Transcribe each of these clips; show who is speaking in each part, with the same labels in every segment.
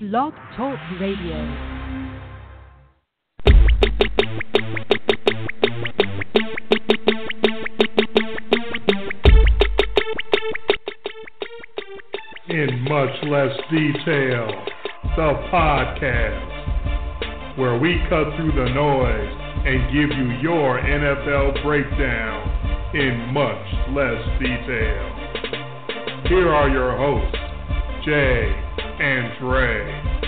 Speaker 1: Blog Talk Radio.
Speaker 2: in much less detail, the podcast, where we cut through the noise and give you your NFL breakdown in much less detail. Here are your hosts, Jay and Dre.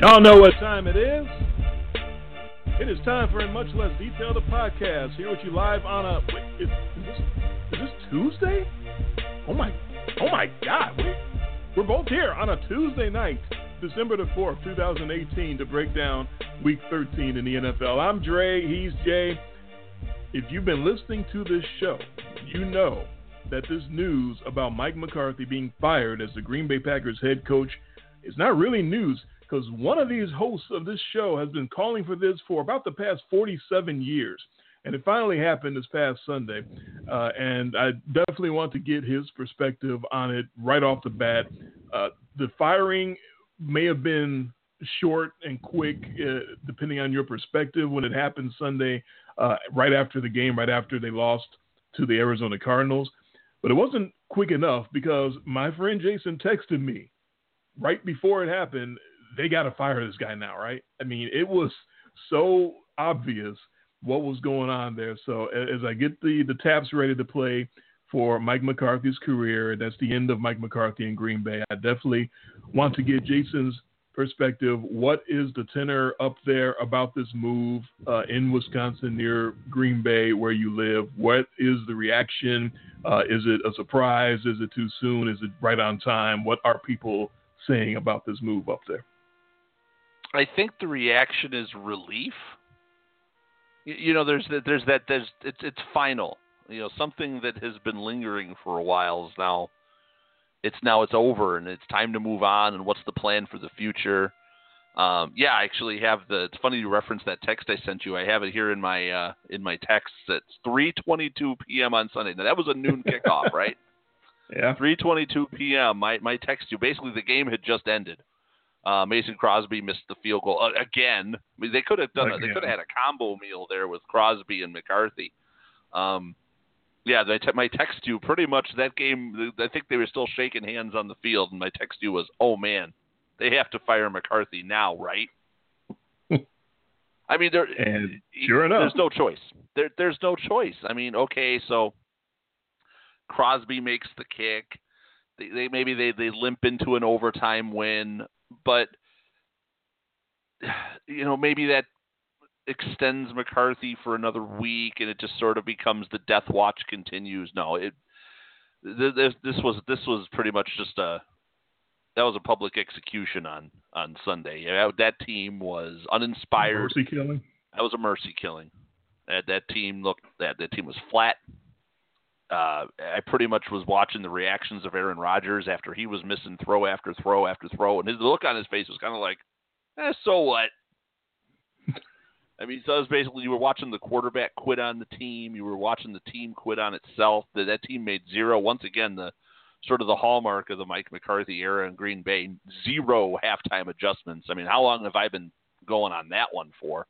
Speaker 3: Y'all know what time it is. It is time for a Much Less detailed podcast. Here with you live on a. Wait, is, is, this, is this Tuesday? Oh my, oh my God! Wait, we're both here on a Tuesday night, December the fourth, 2018, to break down Week 13 in the NFL. I'm Dre. He's Jay. If you've been listening to this show, you know that this news about Mike McCarthy being fired as the Green Bay Packers head coach is not really news because one of these hosts of this show has been calling for this for about the past 47 years. And it finally happened this past Sunday. Uh, and I definitely want to get his perspective on it right off the bat. Uh, the firing may have been short and quick, uh, depending on your perspective, when it happened Sunday, uh, right after the game, right after they lost to the Arizona Cardinals. But it wasn't quick enough because my friend Jason texted me right before it happened they got to fire this guy now, right? I mean, it was so obvious what was going on there. So as I get the the taps ready to play for Mike McCarthy's career, that's the end of Mike McCarthy in Green Bay. I definitely want to get Jason's perspective. What is the tenor up there about this move uh, in Wisconsin near Green Bay, where you live? What is the reaction? Uh, is it a surprise? Is it too soon? Is it right on time? What are people saying about this move up there?
Speaker 4: I think the reaction is relief. You, know, there's that, there's that, there's it's it's final. You know, something that has been lingering for a while is now, it's now it's over and it's time to move on. And what's the plan for the future? Um, yeah, I actually have the. It's funny you reference that text I sent you. I have it here in my uh, in my texts. It's 3:22 p.m. on Sunday. Now that was a noon kickoff, right?
Speaker 3: Yeah.
Speaker 4: 3:22 p.m. My my text you. Basically, the game had just ended. Uh, Mason Crosby missed the field goal uh, again. I mean, they could have done. Again. They could have had a combo meal there with Crosby and McCarthy. Um, yeah, they te- my text you pretty much that game. I think they were still shaking hands on the field, and my text you was, "Oh man, they have to fire McCarthy now, right?" I mean, there.
Speaker 3: And sure enough,
Speaker 4: there's no choice. There, there's no choice. I mean, okay, so Crosby makes the kick. They, they maybe they, they limp into an overtime win but you know maybe that extends McCarthy for another week, and it just sort of becomes the death watch continues. No, it this this was this was pretty much just a that was a public execution on on Sunday. That team was uninspired.
Speaker 3: Mercy killing.
Speaker 4: That was a mercy killing. That that team looked that that team was flat uh, I pretty much was watching the reactions of Aaron Rodgers after he was missing throw after throw after throw, and his look on his face was kind of like, eh, so what? I mean, so it was basically you were watching the quarterback quit on the team, you were watching the team quit on itself. That that team made zero. Once again, the sort of the hallmark of the Mike McCarthy era in Green Bay, zero halftime adjustments. I mean, how long have I been going on that one for?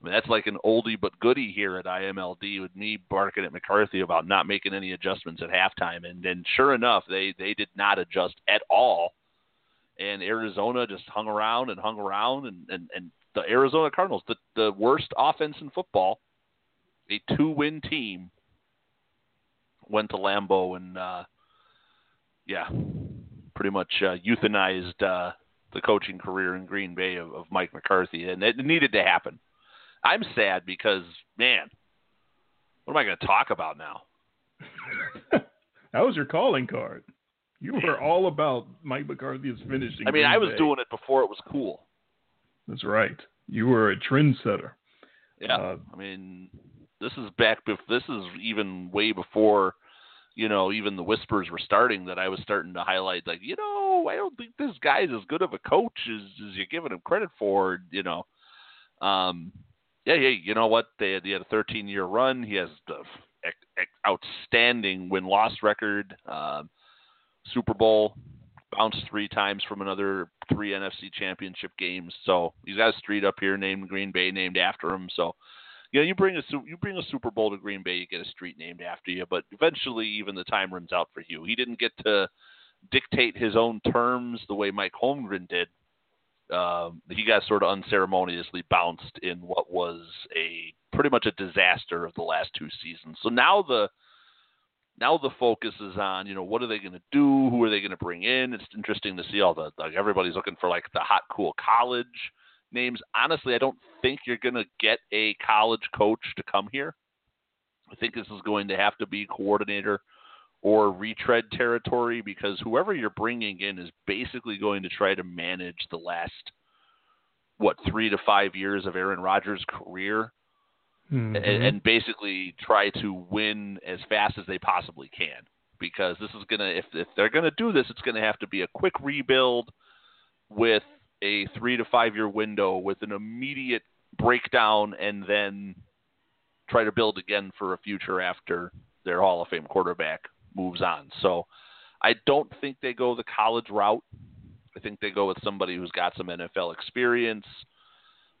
Speaker 4: I mean, that's like an oldie but goodie here at IMLD with me barking at McCarthy about not making any adjustments at halftime, and then sure enough, they they did not adjust at all, and Arizona just hung around and hung around, and and, and the Arizona Cardinals, the the worst offense in football, a two win team, went to Lambeau and uh, yeah, pretty much uh, euthanized uh, the coaching career in Green Bay of, of Mike McCarthy, and it needed to happen. I'm sad because man, what am I going to talk about now?
Speaker 3: that was your calling card. You were all about Mike McCarthy's finishing.
Speaker 4: I mean, I was
Speaker 3: Bay.
Speaker 4: doing it before it was cool.
Speaker 3: That's right. You were a trendsetter.
Speaker 4: Yeah. Uh, I mean, this is back. Bef- this is even way before, you know, even the whispers were starting that I was starting to highlight, like, you know, I don't think this guy's as good of a coach as, as you're giving him credit for. You know, um, yeah, yeah, you know what? They had, he had a 13 year run. He has the outstanding win loss record. Uh, Super Bowl, bounced three times from another three NFC championship games. So he's got a street up here named Green Bay, named after him. So you know, you bring a you bring a Super Bowl to Green Bay, you get a street named after you. But eventually, even the time runs out for Hue. He didn't get to dictate his own terms the way Mike Holmgren did. Um, he got sort of unceremoniously bounced in what was a pretty much a disaster of the last two seasons. So now the now the focus is on you know what are they going to do? Who are they going to bring in? It's interesting to see all the like everybody's looking for like the hot cool college names. Honestly i don't think you're going to get a college coach to come here. I think this is going to have to be coordinator or retread territory because whoever you're bringing in is basically going to try to manage the last what three to five years of aaron rodgers career
Speaker 3: mm-hmm.
Speaker 4: and, and basically try to win as fast as they possibly can. Because this is gonna, if if they're gonna do this, it's gonna have to be a quick rebuild with a three to five year window with an immediate breakdown, and then try to build again for a future after their Hall of Fame quarterback moves on. So I don't think they go the college route. I think they go with somebody who's got some NFL experience,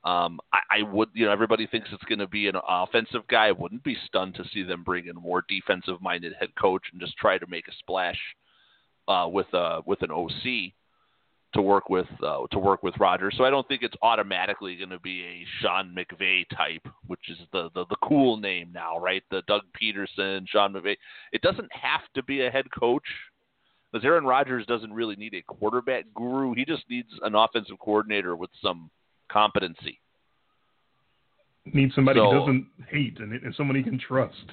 Speaker 4: um, I, I would, you know, everybody thinks it's going to be an offensive guy. I wouldn't be stunned to see them bring in more defensive-minded head coach and just try to make a splash uh, with uh, with an OC to work with uh, to work with Rodgers. So I don't think it's automatically going to be a Sean McVay type, which is the, the the cool name now, right? The Doug Pederson, Sean McVay. It doesn't have to be a head coach. Because Aaron Rodgers doesn't really need a quarterback guru. He just needs an offensive coordinator with some competency.
Speaker 3: Need somebody
Speaker 4: so,
Speaker 3: he doesn't hate and, and someone he can trust.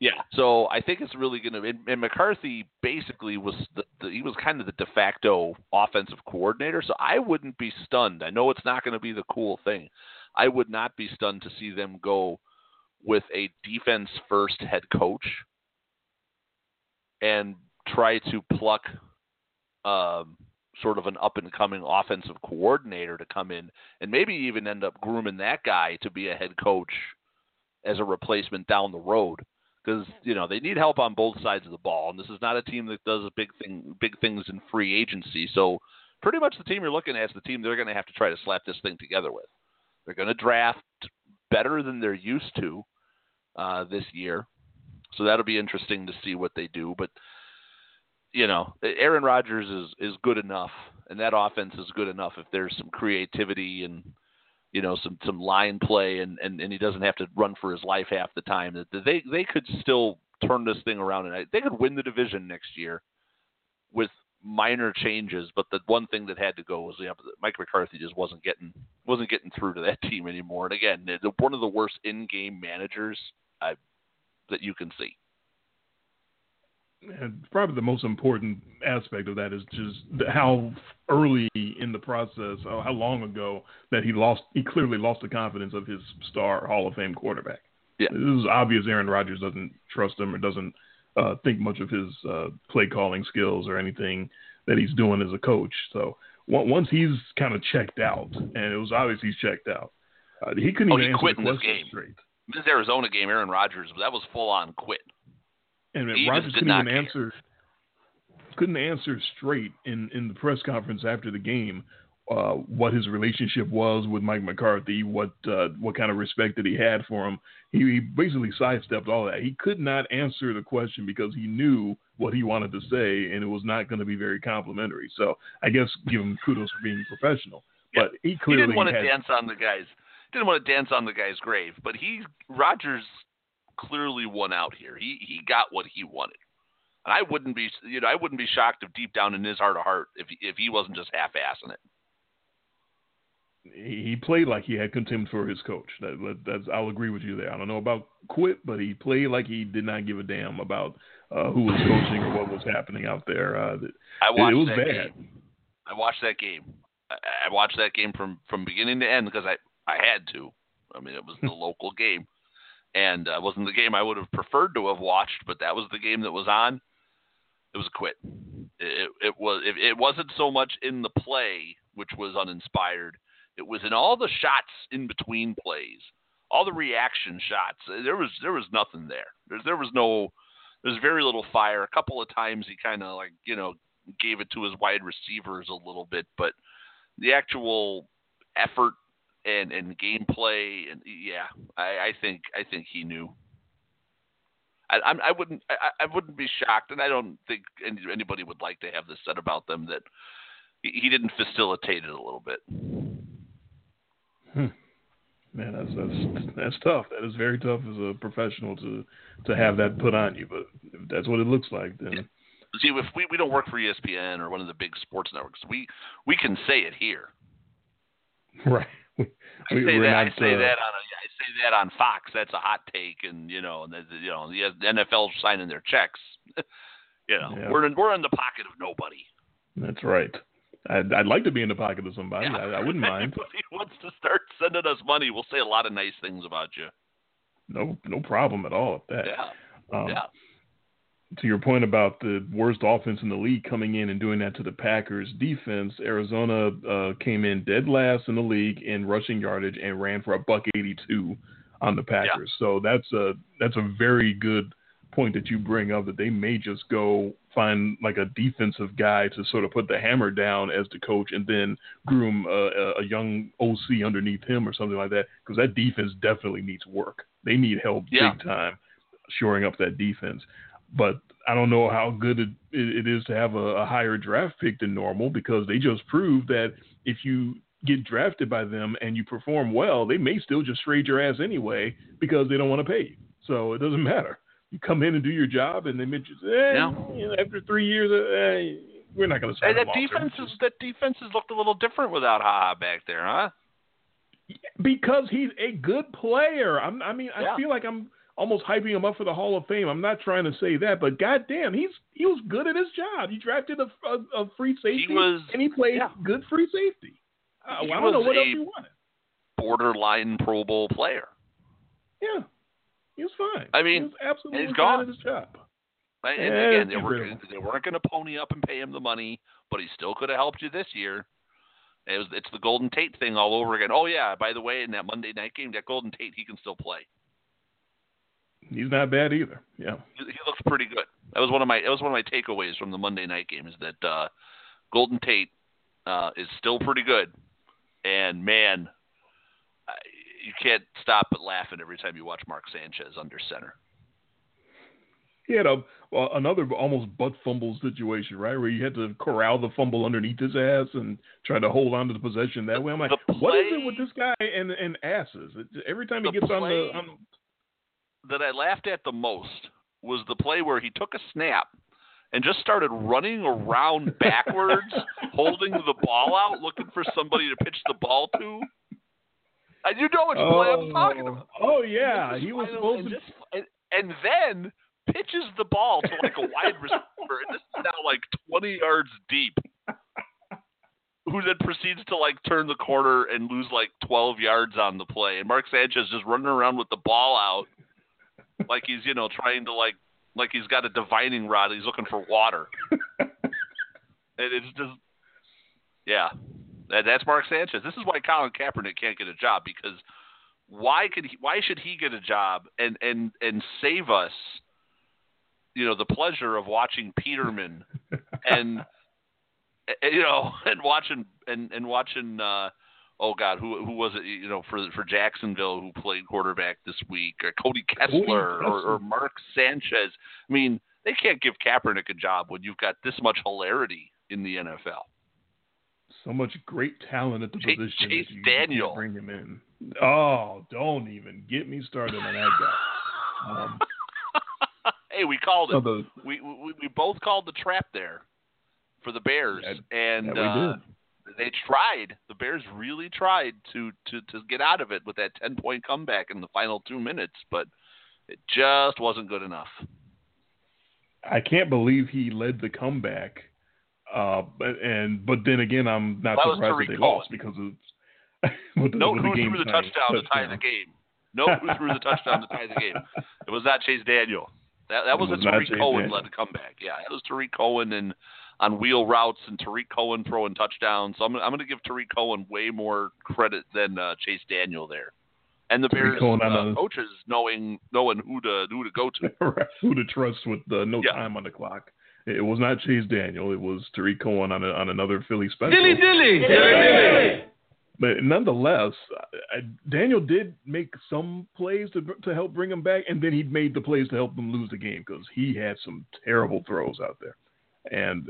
Speaker 4: Yeah, so I think it's really going to. And McCarthy basically was the, the, he was kind of the de facto offensive coordinator. So I wouldn't be stunned. I know it's not going to be the cool thing. I would not be stunned to see them go with a defense first head coach and try to pluck um, sort of an up and coming offensive coordinator to come in and maybe even end up grooming that guy to be a head coach as a replacement down the road. Because you know they need help on both sides of the ball and this is not a team that does big thing big things in free agency. So pretty much the team you're looking at is the team they're going to have to try to slap this thing together with. They're going to draft better than they're used to uh, this year. So that'll be interesting to see what they do but you know, Aaron Rodgers is is good enough, and that offense is good enough if there's some creativity and you know some some line play, and and, and he doesn't have to run for his life half the time. That they they could still turn this thing around, and they could win the division next year with minor changes. But the one thing that had to go was yeah, Mike McCarthy just wasn't getting wasn't getting through to that team anymore. And again, one of the worst in-game managers I, that you can see
Speaker 3: and probably the most important aspect of that is just how early in the process, how long ago that he lost, he clearly lost the confidence of his star Hall of Fame quarterback.
Speaker 4: Yeah.
Speaker 3: It was obvious Aaron Rodgers doesn't trust him or doesn't uh, think much of his uh, play calling skills or anything that he's doing as a coach. So once he's kind of checked out, and it was obvious he's checked out, uh, he couldn't
Speaker 4: oh,
Speaker 3: even
Speaker 4: he quit in this game.
Speaker 3: straight.
Speaker 4: This Arizona game, Aaron Rodgers, that was full on quit.
Speaker 3: And
Speaker 4: he
Speaker 3: Rodgers couldn't even
Speaker 4: care.
Speaker 3: answer couldn't answer straight in, in the press conference after the game uh, what his relationship was with Mike McCarthy, what uh, what kind of respect that he had for him. He, he basically sidestepped all that. He could not answer the question because he knew what he wanted to say, and it was not going to be very complimentary. So I guess give him kudos for being professional.
Speaker 4: Yeah.
Speaker 3: But he clearly
Speaker 4: he didn't want to dance on the guy's didn't want to dance on the guy's grave. But he Rodgers clearly won out here. He he got what he wanted. And I wouldn't be you know I wouldn't be shocked if deep down in his heart of heart if he, if he wasn't just half assing it.
Speaker 3: He played like he had contempt for his coach. That, that's I'll agree with you there. I don't know about quit, but he played like he did not give a damn about uh, who was coaching or what was happening out there. Uh,
Speaker 4: I watched
Speaker 3: it was
Speaker 4: that
Speaker 3: bad.
Speaker 4: Game. I watched that game. I, I watched that game from from beginning to end because I I had to. I mean, it was the local game and uh, wasn't the game I would have preferred to have watched, but that was the game that was on. It was a quit. It, it was it, it wasn't so much in the play, which was uninspired. It was in all the shots in between plays, all the reaction shots. There was there was nothing there. There there was no there's very little fire. A couple of times he kind of like you know gave it to his wide receivers a little bit, but the actual effort and and gameplay and yeah, I, I think I think he knew. I, I'm, I wouldn't I, I wouldn't be shocked, and I don't think any, anybody would like to have this said about them that he, he didn't facilitate it a little bit.
Speaker 3: Hmm. Man, that's that's that's tough. That is very tough as a professional to to have that put on you. But if that's what it looks like, then
Speaker 4: see if we we don't work for ESPN or one of the big sports networks, we we can say it here.
Speaker 3: Right.
Speaker 4: We, I say that. Not, I say uh, that on a, I say that on Fox. That's a hot take, and you know, and the, you know, the NFL signing their checks. you know, yeah. we're in, we're in the pocket of nobody.
Speaker 3: That's right. I'd, I'd like to be in the pocket of somebody. Yeah. I, I, wouldn't mind.
Speaker 4: if wants to start sending us money, we'll say a lot of nice things about you.
Speaker 3: No, no problem at all with that.
Speaker 4: Yeah. Um, yeah.
Speaker 3: To your point about the worst offense in the league coming in and doing that to the Packers defense, Arizona uh, came in dead last in the league in rushing yardage and ran for a buck eighty-two on the Packers. Yeah. So that's a that's a very good point that you bring up that they may just go find like a defensive guy to sort of put the hammer down as the coach and then groom a, a young OC underneath him or something like that because that defense definitely needs work. They need help
Speaker 4: yeah.
Speaker 3: big time shoring up that defense. But I don't know how good it, it is to have a, a higher draft pick than normal because they just proved that if you get drafted by them and you perform well, they may still just trade your ass anyway because they don't want to pay you. So it doesn't matter you come in and do your job, and they mention, eh, yeah. you know, after three years, eh, we're not going to sign
Speaker 4: that defense is that defense has looked a little different without Ha back there, huh?
Speaker 3: Because he's a good player. I'm, I mean,
Speaker 4: yeah.
Speaker 3: I feel like I'm almost hyping him up for the Hall of Fame. I'm not trying to say that, but goddamn, he's he was good at his job. He drafted a, a, a free safety,
Speaker 4: he was,
Speaker 3: and he played
Speaker 4: yeah.
Speaker 3: good free safety. Uh,
Speaker 4: well,
Speaker 3: I don't know what else you wanted.
Speaker 4: Borderline Pro Bowl player.
Speaker 3: Yeah, he was fine.
Speaker 4: I mean,
Speaker 3: he was absolutely
Speaker 4: he's gone.
Speaker 3: at his job.
Speaker 4: And, and again, they, were, they weren't going to pony up and pay him the money, but he still could have helped you this year. It was, it's the Golden Tate thing all over again. Oh yeah, by the way, in that Monday night game, that Golden Tate, he can still play.
Speaker 3: He's not bad either. Yeah,
Speaker 4: he, he looks pretty good. That was one of my that was one of my takeaways from the Monday night game is that uh, Golden Tate uh, is still pretty good, and man, you can't stop but laughing every time you watch Mark Sanchez under center.
Speaker 3: He had a well, another almost butt fumble situation, right, where you had to corral the fumble underneath his ass and try to hold on to the possession that way. I'm like,
Speaker 4: play,
Speaker 3: what is it with this guy and and asses? Every time he gets on the on...
Speaker 4: that I laughed at the most was the play where he took a snap and just started running around backwards, holding the ball out, looking for somebody to pitch the ball to. And you know which
Speaker 3: oh,
Speaker 4: play I'm talking oh. about.
Speaker 3: Oh yeah, he was supposed
Speaker 4: and
Speaker 3: to.
Speaker 4: Just, and, and then pitches the ball to like a wide receiver, and this is now like 20 yards deep. Who then proceeds to like turn the corner and lose like 12 yards on the play, and Mark Sanchez just running around with the ball out, like he's you know trying to like like he's got a divining rod, he's looking for water. and it's just, yeah, that's Mark Sanchez. This is why Colin Kaepernick can't get a job because why could he, why should he get a job and and and save us you know the pleasure of watching Peterman and you know and watching and and watching uh oh god who who was it you know for for Jacksonville who played quarterback this week or Cody Kessler or, or Mark Sanchez I mean they can't give Kaepernick a job when you've got this much hilarity in the NFL
Speaker 3: so much great talent at the
Speaker 4: Chase,
Speaker 3: position.
Speaker 4: Chase Daniel.
Speaker 3: Bring him in. Oh, don't even get me started on that guy. Um,
Speaker 4: hey, we called it.
Speaker 3: the,
Speaker 4: we, we we both called the trap there for the Bears,
Speaker 3: yeah,
Speaker 4: and
Speaker 3: yeah, we
Speaker 4: uh,
Speaker 3: did.
Speaker 4: They tried. The Bears really tried to to to get out of it with that ten point comeback in the final two minutes, but it just wasn't good enough.
Speaker 3: I can't believe he led the comeback uh, but and but then again, I'm not
Speaker 4: well,
Speaker 3: surprised that they lost because of with the,
Speaker 4: no
Speaker 3: with
Speaker 4: who
Speaker 3: the
Speaker 4: threw the
Speaker 3: time,
Speaker 4: touchdown, to tie the game. No who threw the touchdown to tie the game. It was not Chase Daniel. That that was,
Speaker 3: was
Speaker 4: a Tarik Cohen led comeback. Yeah, it was Tarik Cohen and on wheel routes and Tarik Cohen throwing touchdowns. So I'm I'm going to give Tarik Cohen way more credit than uh, Chase Daniel there. and the
Speaker 3: Tarik
Speaker 4: Bears uh, coaches knowing knowing who to who to go to.
Speaker 3: Right. Who to trust with uh, no
Speaker 4: Yeah.
Speaker 3: time on the clock. It was not Chase Daniel. It was Tarik Cohen on a, on another Philly special.
Speaker 5: Dilly dilly. Dilly dilly.
Speaker 3: But nonetheless, I, I- Daniel did make some plays to to help bring him back, and then he made the plays to help them lose the game because he had some terrible throws out there. And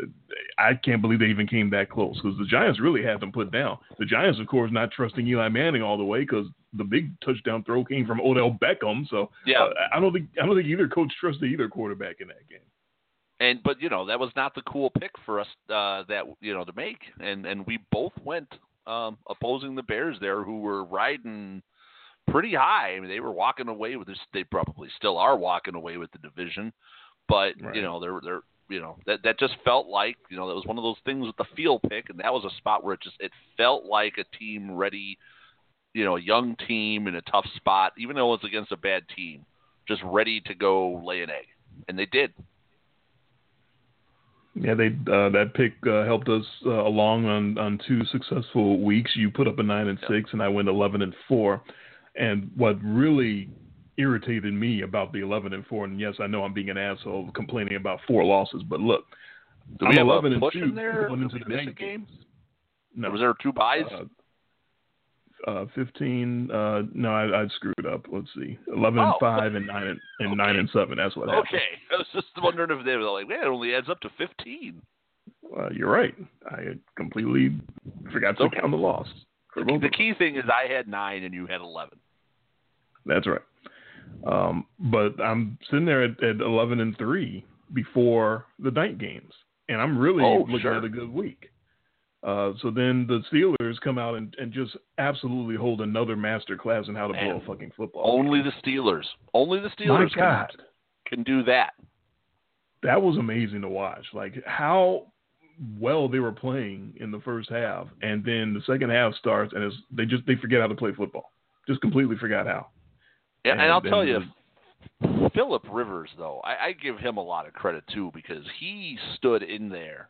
Speaker 3: I can't believe they even came that close because the Giants really had them put down. The Giants, of course, not trusting Eli Manning all the way because the big touchdown throw came from Odell Beckham. So
Speaker 4: Yeah.
Speaker 3: uh, I don't think I don't think either coach trusted either quarterback in that game.
Speaker 4: And but you know that was not the cool pick for us uh, that you know to make, and and we both went um, opposing the Bears there, who were riding pretty high. I mean, they were walking away with this. They probably still are walking away with the division, but
Speaker 3: Right.
Speaker 4: you know they're they're you know that that just felt like you know that was one of those things with the field pick, and that was a spot where it just it felt like a team ready, you know, a young team in a tough spot, even though it was against a bad team, just ready to go lay an egg, and they did.
Speaker 3: Yeah, they uh, that pick uh, helped us uh, along on, on two successful weeks. You put up a nine and six, and I went eleven and four. And what really irritated me about the eleven and four, and yes, I know I'm being an asshole complaining about four losses, but look,
Speaker 4: Do
Speaker 3: I'm
Speaker 4: we have
Speaker 3: 11 and two
Speaker 4: there?
Speaker 3: going into the night
Speaker 4: game?
Speaker 3: no,
Speaker 4: Was there two buys?
Speaker 3: uh, uh, fifteen. Uh, no, I, I screwed up. Let's see, eleven
Speaker 4: Oh.
Speaker 3: and five and nine and, and nine and seven. That's what happened.
Speaker 4: okay, I was just wondering if they were like, man, it only adds up to fifteen.
Speaker 3: Uh, you're right. I completely forgot to
Speaker 4: Okay.
Speaker 3: count the loss. both
Speaker 4: The key thing is I had nine and you had eleven.
Speaker 3: That's right. Um, but I'm sitting there at, at 11 and three before the night games, and I'm really
Speaker 4: Oh,
Speaker 3: looking
Speaker 4: sure.
Speaker 3: at a good week. Uh, so then the Steelers come out and, and just absolutely hold another master class in how to
Speaker 4: Man.
Speaker 3: a fucking football.
Speaker 4: Only the Steelers. Only the Steelers can,
Speaker 3: God,
Speaker 4: can do that.
Speaker 3: that was amazing to watch. Like how well they were playing in the first half, and then the second half starts, and it's, they just they forget how to play football. Just completely forgot how.
Speaker 4: Yeah, and,
Speaker 3: And
Speaker 4: I'll tell you, Philip Rivers though, I, I give him a lot of credit too because he stood in there.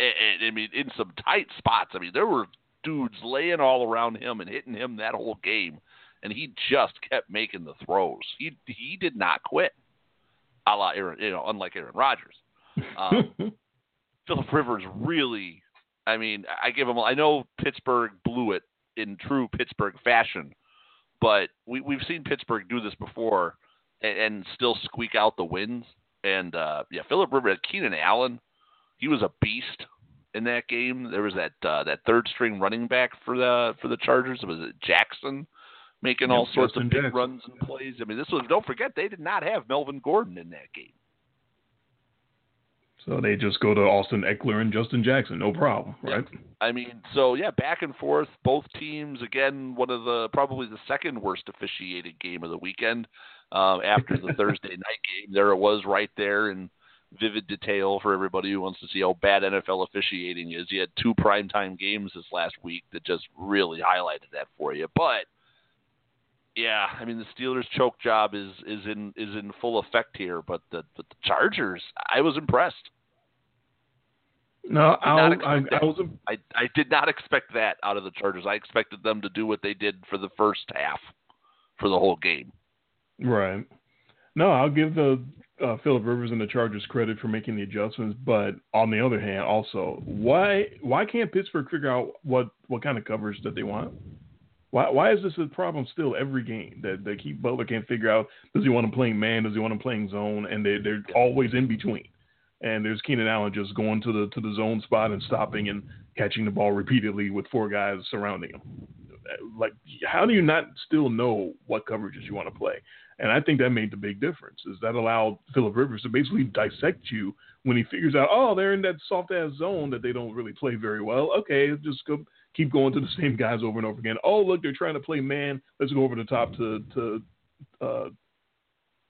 Speaker 4: And, and, I mean, in some tight spots. I mean, there were dudes laying all around him and hitting him that whole game, and he just kept making the throws. He he did not quit. A la Aaron, you know, unlike Aaron Rodgers. Um, Philip Rivers really, I mean, I give him. I know Pittsburgh blew it in true Pittsburgh fashion, but we we've seen Pittsburgh do this before and, and still squeak out the wins. And uh, yeah, Philip Rivers, Keenan Allen, he was a beast in that game. There was that uh, that third string running back for the for the Chargers. It Was it Jackson? Making all sorts
Speaker 3: Justin
Speaker 4: of big
Speaker 3: Jackson.
Speaker 4: runs and plays. I mean, this was don't forget they did not have Melvin Gordon in that game.
Speaker 3: So they just go to Austin Ekeler and Justin Jackson, no problem,
Speaker 4: Yeah.
Speaker 3: right?
Speaker 4: I mean, so yeah, back and forth. Both teams again. One of the probably the second worst officiated game of the weekend. Um, after the Thursday night game, there it was right there in vivid detail for everybody who wants to see how bad NFL officiating is. You had two primetime games this last week that just really highlighted that for you. But yeah, I mean the Steelers' choke job is is in is in full effect here. But the but the Chargers, I was impressed.
Speaker 3: No, I, I, I was
Speaker 4: I I did not expect that out of the Chargers. I expected them to do what they did for the first half, for the whole game.
Speaker 3: right. No, I'll give the uh, Philip Rivers and the Chargers credit for making the adjustments, but on the other hand, also why why can't Pittsburgh figure out what what kind of coverage that they want? Why why is this a problem still every game that that Keith Butler can't figure out? Does he want him playing man? Does he want him playing zone? And they they're always in between. And there's Keenan Allen just going to the to the zone spot and stopping and catching the ball repeatedly with four guys surrounding him. Like, how do you not still know what coverages you want to play? And I think that made the big difference. Is that allowed Philip Rivers to basically dissect you when he figures out, oh, they're in that soft ass zone that they don't really play very well. Okay, just go keep going to the same guys over and over again. Oh, look, they're trying to play man. Let's go over the top to to uh,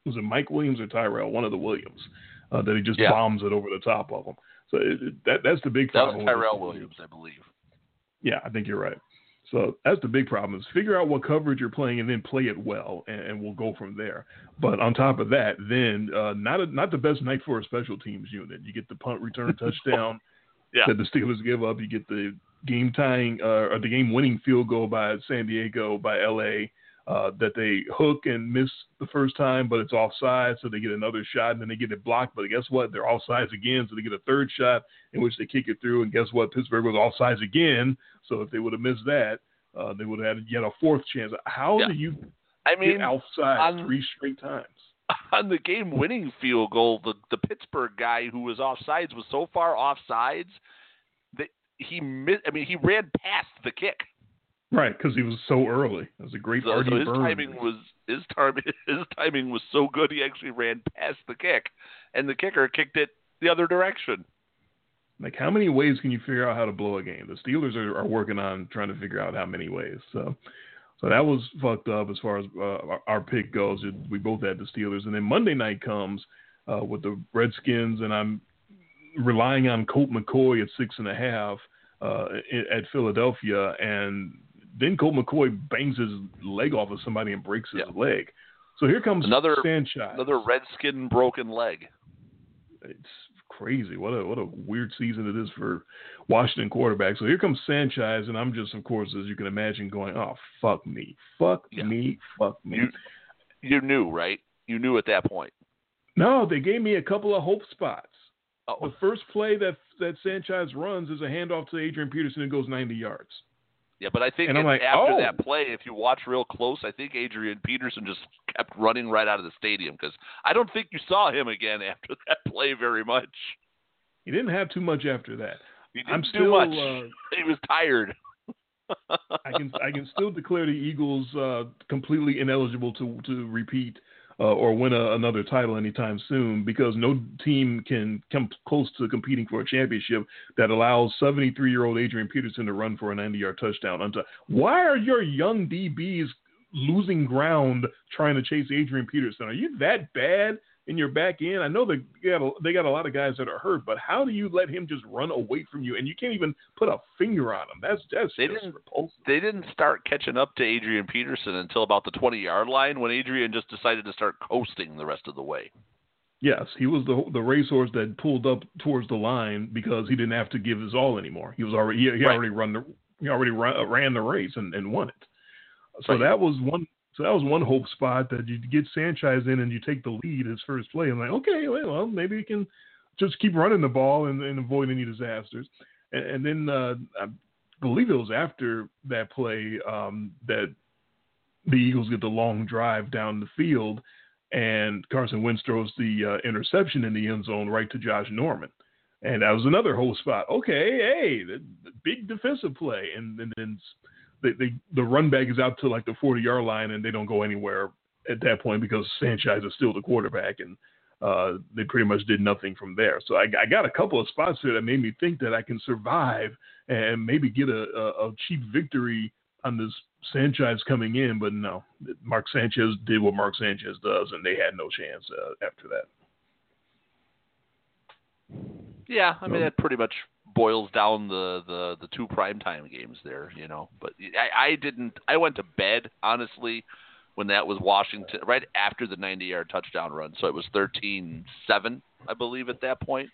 Speaker 3: was it Mike Williams or Tyrell? One of the Williams uh, that he just
Speaker 4: Yeah.
Speaker 3: bombs it over the top of them. So it, it- that that's the big problem.
Speaker 4: That
Speaker 3: was
Speaker 4: Tyrell. Williams, I believe.
Speaker 3: Yeah, I think you're right. So that's the big problem is figure out what coverage you're playing and then play it well, and, and we'll go from there. But on top of that, then uh, not a, not the best night for a special teams unit. You get the punt return touchdown
Speaker 4: Yeah.
Speaker 3: that the Steelers give up. You get the game tying uh, or the game winning field goal by San Diego by LA. uh, that they hook and miss the first time, but it's offside, so they get another shot, and then they get it blocked. But guess what? They're offsides again, so they get a third shot in which they kick it through. And guess what? Pittsburgh was offsides again, so if they would have missed that, uh, they would have had yet a fourth chance. How
Speaker 4: Yeah.
Speaker 3: do you
Speaker 4: I mean,
Speaker 3: get outside
Speaker 4: on-
Speaker 3: three straight times?
Speaker 4: on the game-winning field goal, the the Pittsburgh guy who was offsides was so far offsides he missed. I mean, he ran past the kick.
Speaker 3: Right, because he was so early. It was a great
Speaker 4: So, so his
Speaker 3: Burns.
Speaker 4: timing was his time his timing was so good he actually ran past the kick, and the kicker kicked it the other direction.
Speaker 3: Like, how many ways can you figure out how to blow a game? The Steelers are, are working on trying to figure out how many ways. So, so that was fucked up as far as uh, our, our pick goes. We both had the Steelers, and then Monday night comes uh, with the Redskins, and I'm relying on Colt McCoy at six and a half uh, at Philadelphia, and then Colt McCoy bangs his leg off of somebody and breaks his
Speaker 4: Yeah.
Speaker 3: leg. So here comes
Speaker 4: Another-
Speaker 3: Sanchez.
Speaker 4: Another redskin broken leg.
Speaker 3: it's crazy. What a what a weird season it is for Washington quarterback. So here comes Sanchez, and I'm just, of course, as you can imagine, going, "Oh fuck me, fuck
Speaker 4: Yeah.
Speaker 3: me, fuck me."
Speaker 4: You you knew right? You knew at that point.
Speaker 3: no, they gave me a couple of hope spots. The
Speaker 4: Oh,
Speaker 3: first play that that Sanchez runs is a handoff to Adrian Peterson and goes 90 yards.
Speaker 4: yeah, but I think it-
Speaker 3: like,
Speaker 4: after
Speaker 3: oh.
Speaker 4: that play, if you watch real close, I think Adrian Peterson just kept running right out of the stadium because I don't think you saw him again after that play very much.
Speaker 3: He didn't have too much after that.
Speaker 4: He didn't
Speaker 3: I'm
Speaker 4: do much.
Speaker 3: uh,
Speaker 4: he was tired.
Speaker 3: I can I can still declare the Eagles uh, completely ineligible to to repeat uh, or win a, another title anytime soon because no team can come close to competing for a championship that allows 73 year old Adrian Peterson to run for a 90 yard touchdown. Why are your young DBs losing ground trying to chase Adrian Peterson? Are you that bad? In your back end, I know they got a, they got a lot of guys that are hurt, but how do you let him just run away from you and you can't even put a finger on him? That's that's
Speaker 4: They
Speaker 3: just
Speaker 4: didn't-
Speaker 3: repulsive.
Speaker 4: they didn't start catching up to Adrian Peterson until about the 20 yard line when Adrian just decided to start coasting the rest of the way.
Speaker 3: Yes, he was the the racehorse that pulled up towards the line because he didn't have to give his all anymore. He was already he, he
Speaker 4: Right.
Speaker 3: already run the he already ran, ran the race and, and won it. So
Speaker 4: Right.
Speaker 3: that was one. So that was one hope spot that you get Sanchez in and you take the lead his first play. I'm like, okay, well, maybe he can just keep running the ball and, and avoid any disasters. And, and then uh, I believe it was after that play um, that the Eagles get the long drive down the field, and Carson Wentz throws the uh, interception in the end zone right to Josh Norman. And that was another whole spot. Okay, hey, the, the big defensive play, and, and then they, they, the run back is out to like the 40 yard line, and they don't go anywhere at that point because Sanchez is still the quarterback, and uh, they pretty much did nothing from there. So I, I got a couple of spots here that made me think that I can survive and maybe get a, a, a cheap victory on this Sanchez coming in, but no, Mark Sanchez did what Mark Sanchez does, and they had no chance uh, after that.
Speaker 4: Yeah, I mean that pretty much boils down the the the two primetime games there, you know. But I, I didn't. I went to bed honestly when that was Washington right after the 90 yard touchdown run. So it was 13-7, I believe, at that point.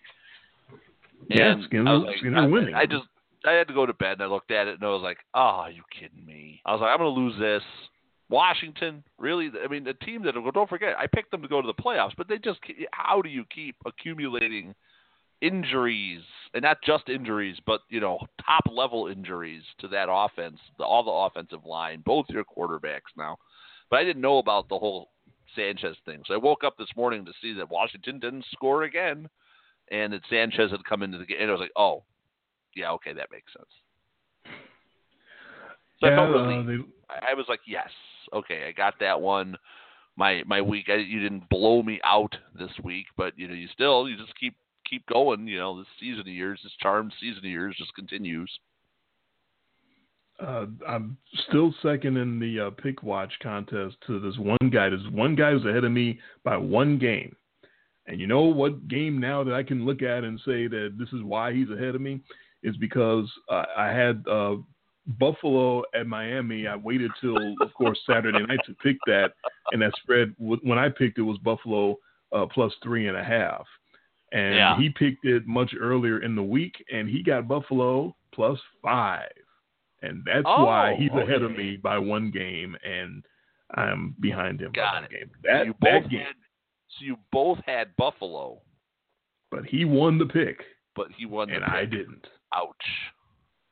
Speaker 3: Yeah,
Speaker 4: And
Speaker 3: Skinner-
Speaker 4: I was like, I,
Speaker 3: winning.
Speaker 4: I just I had to go to bed and I looked at it and I was like, oh, are you kidding me? I was like, I'm gonna lose this. Washington, really? I mean, the team that don't forget, I picked them to go to the playoffs, but they just how do you keep accumulating injuries and not just injuries, but you know, top level injuries to that offense, the, all the offensive line, both your quarterbacks now. But I didn't know about the whole Sanchez thing, so I woke up this morning to see that Washington didn't score again, and that Sanchez had come into the game, and I was like, oh, yeah, okay, that makes sense. So I
Speaker 3: yeah,
Speaker 4: felt
Speaker 3: uh, they,
Speaker 4: I I was like, yes, okay, I got that one. My my week, I, you didn't blow me out this week, but you know, you still you just keep keep going. You know, this season of years, this charmed season of years, just continues.
Speaker 3: uh, I'm still second in the uh, pick watch contest to this one guy. There's one guy who's ahead of me by one game. And you know what game now that I can look at and say that this is why he's ahead of me is because uh, I had uh, Buffalo at Miami. I waited till, of course, Saturday night to pick that, and that spread when I picked it was Buffalo uh, plus three and a half, and
Speaker 4: Yeah.
Speaker 3: he picked it much earlier in the week, and he got Buffalo plus five, and that's
Speaker 4: Oh,
Speaker 3: why he's ahead of me by one game, and I'm behind him.
Speaker 4: Got
Speaker 3: that
Speaker 4: it.
Speaker 3: game. That,
Speaker 4: you
Speaker 3: that game.
Speaker 4: had so you both had Buffalo,
Speaker 3: but he won the pick,
Speaker 4: but he won the
Speaker 3: and
Speaker 4: pick.
Speaker 3: I didn't
Speaker 4: Ouch.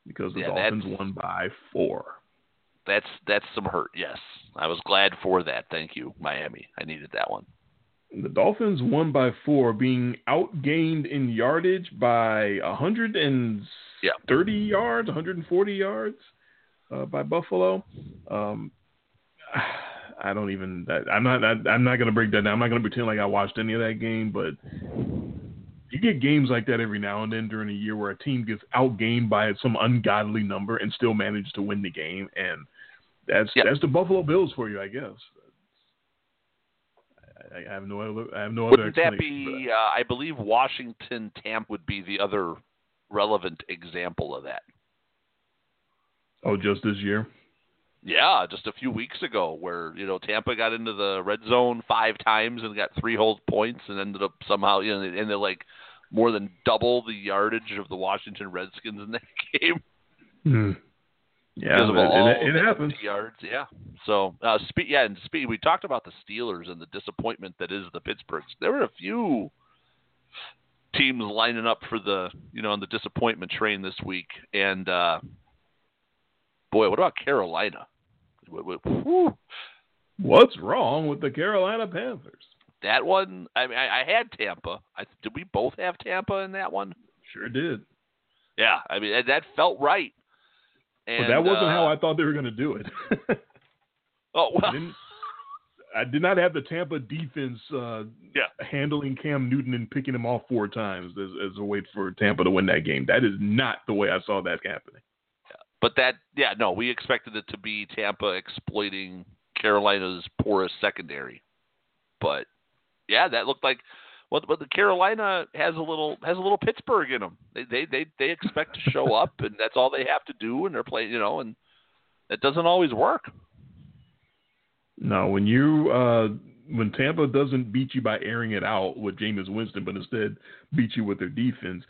Speaker 3: because the
Speaker 4: Yeah,
Speaker 3: Dolphins won by four.
Speaker 4: That's that's some hurt. Yes, I was glad for that. Thank you, Miami. I needed that one.
Speaker 3: The Dolphins won by four, being outgained in yardage by 130 yards, 140 yards uh, by Buffalo. Um, I don't even. I'm not. I'm not going to break that down. I'm not going to pretend like I watched any of that game, but you get games like that every now and then during a year where a team gets outgained by some ungodly number and still manages to win the game, and that's
Speaker 4: Yep.
Speaker 3: that's the Buffalo Bills for you, I guess. I, I have no other. I have no other.
Speaker 4: Wouldn't that
Speaker 3: explanation for
Speaker 4: be? Uh, I believe Washington Tampa would be the other relevant example of that.
Speaker 3: Oh, just this year.
Speaker 4: Yeah, just a few weeks ago, where you know Tampa got into the red zone five times and got three whole points, and ended up somehow you know and they're like more than double the yardage of the Washington Redskins in that game.
Speaker 3: Hmm. Yeah,
Speaker 4: because of
Speaker 3: it,
Speaker 4: all
Speaker 3: it, it happens.
Speaker 4: yards. Yeah. So, uh, spe- yeah, and speed. We talked about the Steelers and the disappointment that is the Pittsburghs. There were a few teams lining up for the, you know, on the disappointment train this week. And uh, boy, what about Carolina? Wh- wh- whew.
Speaker 3: What's wrong with the Carolina Panthers?
Speaker 4: That one, I mean, I, I had Tampa. I, did we both have Tampa in that one?
Speaker 3: Sure did.
Speaker 4: Yeah, I mean that felt right. And,
Speaker 3: but that wasn't
Speaker 4: uh,
Speaker 3: how I thought they were going to do it.
Speaker 4: Oh
Speaker 3: I,
Speaker 4: well,
Speaker 3: didn't, I did not have the Tampa defense uh,
Speaker 4: Yeah.
Speaker 3: handling Cam Newton and picking him off four times as, as a way for Tampa to win that game. That is not the way I saw that happening.
Speaker 4: But that, yeah, no, we expected it to be Tampa exploiting Carolina's porous secondary. But yeah, that looked like. Well, but the Carolina has a little has a little Pittsburgh in them. They they they they expect to show up, and that's all they have to do, and they're playing, you know, and that doesn't always work.
Speaker 3: No, when you uh, when Tampa doesn't beat you by airing it out with Jameis Winston, but instead beat you with their defense,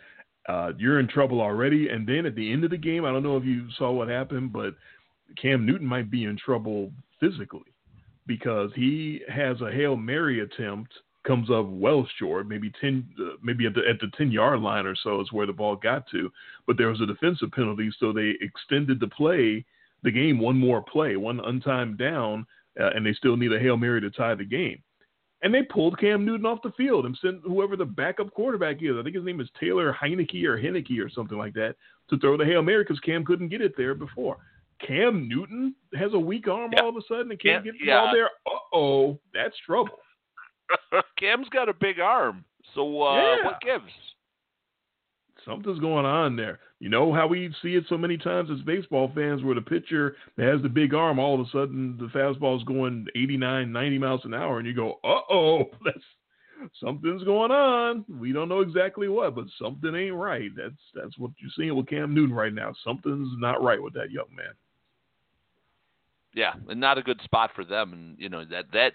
Speaker 3: uh, you're in trouble already. And then at the end of the game, I don't know if you saw what happened, but Cam Newton might be in trouble physically because he has a hail mary attempt, comes up well short, maybe ten, uh, maybe at the at the ten yard line or so is where the ball got to, but there was a defensive penalty, so they extended the play, the game one more play, one untimed down uh, and they still need a Hail Mary to tie the game. And they pulled Cam Newton off the field and sent whoever the backup quarterback is, I think his name is Taylor Heinicke or Heinicke or something like that, to throw the Hail Mary because Cam couldn't get it there before. Cam Newton has a weak arm
Speaker 4: Yeah.
Speaker 3: all of a sudden and can't
Speaker 4: Yeah,
Speaker 3: get the
Speaker 4: yeah.
Speaker 3: ball there. Uh oh, that's trouble.
Speaker 4: Cam's got a big arm, so uh,
Speaker 3: Yeah.
Speaker 4: what gives?
Speaker 3: Something's going on there. You know how we see it so many times as baseball fans where the pitcher has the big arm, all of a sudden the fastball's going 89, 90 miles an hour, and you go, uh oh, that's something's going on. We don't know exactly what, but something ain't right. That's that's what you're seeing with Cam Newton right now. Something's not right with that young man.
Speaker 4: Yeah, and not a good spot for them. And you know that that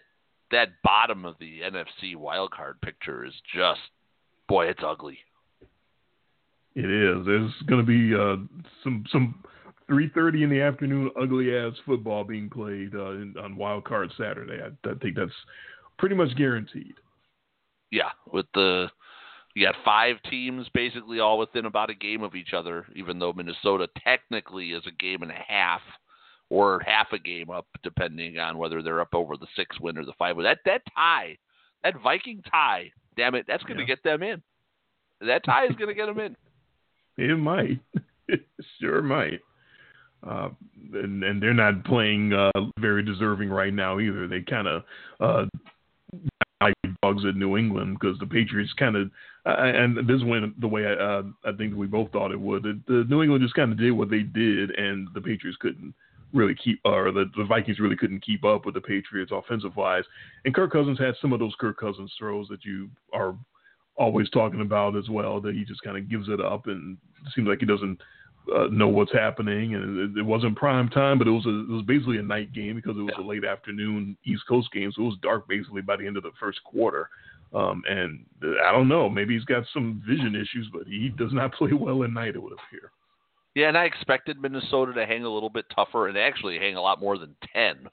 Speaker 4: that bottom of the NFC wildcard picture is just, boy, it's ugly.
Speaker 3: It is. There's going to be uh, some some 3:30 in the afternoon ugly ass football being played uh, in, on Wild Card Saturday. I, I think that's pretty much guaranteed.
Speaker 4: Yeah, with the you got five teams basically all within about a game of each other, even though Minnesota technically is a game and a half or half a game up, depending on whether they're up over the six win or the five win. That that tie, that Viking tie, damn it, that's going to
Speaker 3: Yeah.
Speaker 4: get them in. That tie is going to get them in.
Speaker 3: It might. it sure might. Uh, and, and they're not playing uh, very deserving right now either. They kind of uh, dogs at New England because the Patriots kind of uh, and this went the way I, uh, I think we both thought it would. The, the New England just kind of did what they did, and the Patriots couldn't really keep, or the, the Vikings really couldn't keep up with the Patriots offensive wise. And Kirk Cousins had some of those Kirk Cousins throws that you are always talking about as well. That he just kind of gives it up and seems like he doesn't uh, know what's happening. And it, it wasn't prime time, but it was a, it was basically a night game because it was a late afternoon East Coast game, so it was dark basically by the end of the first quarter. Um, and I don't know, maybe he's got some vision issues, but he does not play well at night. It would appear.
Speaker 4: Yeah, and I expected Minnesota to hang a little bit tougher and actually hang a lot more than ten.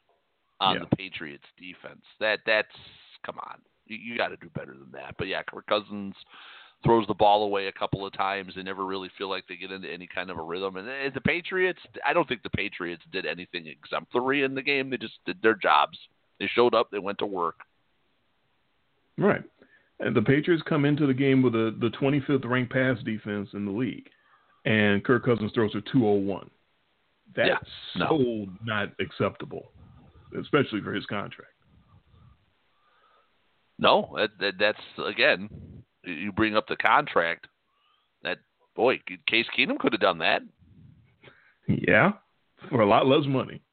Speaker 4: on
Speaker 3: Yeah.
Speaker 4: the Patriots defense. That that's come on. You, you got to do better than that. But yeah, Kirk Cousins throws the ball away a couple of times. They never really feel like they get into any kind of a rhythm. And the Patriots, I don't think the Patriots did anything exemplary in the game. They just did their jobs. They showed up. They went to work.
Speaker 3: Right. And the Patriots come into the game with a, the 25th ranked pass defense in the league, and Kirk Cousins throws a 201. That's
Speaker 4: Yeah, no.
Speaker 3: so not acceptable, especially for his contract.
Speaker 4: No, that, that that's again. You bring up the contract. That boy, Case Keenum could have done that.
Speaker 3: Yeah, for a lot less money.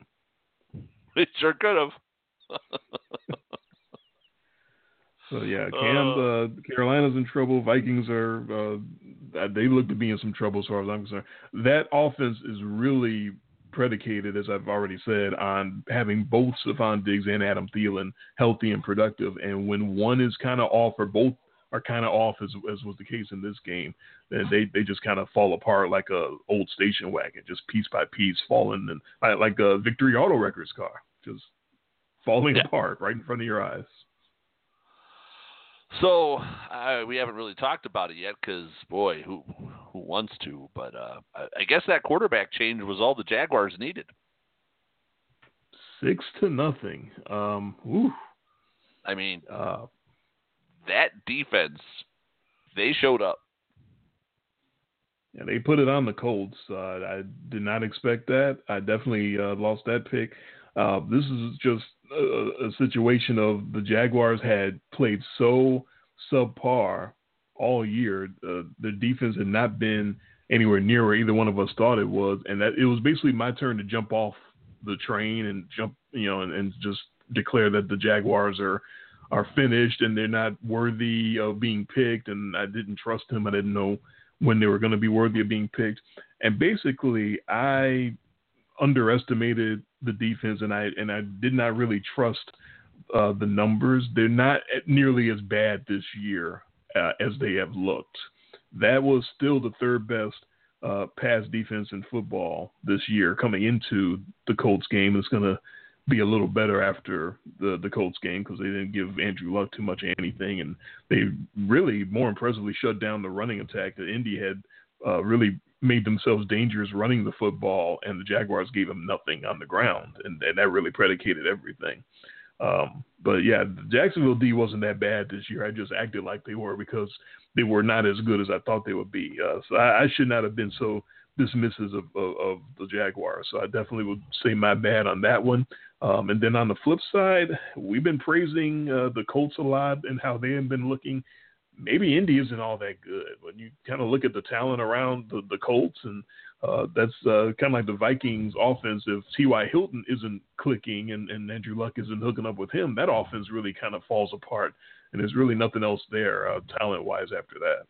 Speaker 4: It sure could have.
Speaker 3: So yeah, Cam,
Speaker 4: Uh.
Speaker 3: uh, Carolina's in trouble. Vikings are uh, they look to be in some trouble as far as I'm concerned. That offense is really predicated, as I've already said, on having both Stefon Diggs and Adam Thielen healthy and productive. And when one is kind of off, or both are kind of off, as as was the case in this game, then they they just kind of fall apart like a old station wagon, just piece by piece falling, and like- like a Victory Auto Records car, just falling
Speaker 4: Yeah.
Speaker 3: apart right in front of your eyes.
Speaker 4: So uh, we haven't really talked about it yet because boy, who who wants to? But uh, I, guess that quarterback change was all the Jaguars needed.
Speaker 3: Six to nothing. Um, whew,
Speaker 4: I mean,
Speaker 3: uh,
Speaker 4: that defense, they showed up.
Speaker 3: yeah, they put it on the Colts. Uh, I did not expect that. I definitely uh, lost that pick. Uh, this is just a, a situation of the Jaguars had played so subpar all year. Uh, the defense had not been anywhere near where either one of us thought it was, and that it was basically my turn to jump off the train and jump, you know, and, and just declare that the Jaguars are are finished and they're not worthy of being picked. And I didn't trust them. I didn't know when they were going to be worthy of being picked. And basically, I underestimated the defense, and I and I did not really trust uh, the numbers. They're not nearly as bad this year uh, as they have looked. That was still the third best uh, pass defense in football this year coming into the Colts game. It's going to be a little better after the the Colts game because they didn't give Andrew Luck too much anything, and they really more impressively shut down the running attack that Indy had uh, really made themselves dangerous running the football, and the Jaguars gave them nothing on the ground, and, and that really predicated everything. Um, but yeah, the Jacksonville D wasn't that bad this year. I just acted like they were because they were not as good as I thought they would be. Uh, so I, I should not have been so dismissive of, of, of the Jaguars. So I definitely would say my bad on that one. Um, and then on the flip side, we've been praising uh, the Colts a lot and how they have been looking. Maybe Indy isn't all that good. When you kind of look at the talent around the, the Colts, and uh, that's uh, kind of like the Vikings offense. If T.Y. Hilton isn't clicking and, and Andrew Luck isn't hooking up with him, that offense really kind of falls apart. And there's really nothing else there uh, talent wise after that.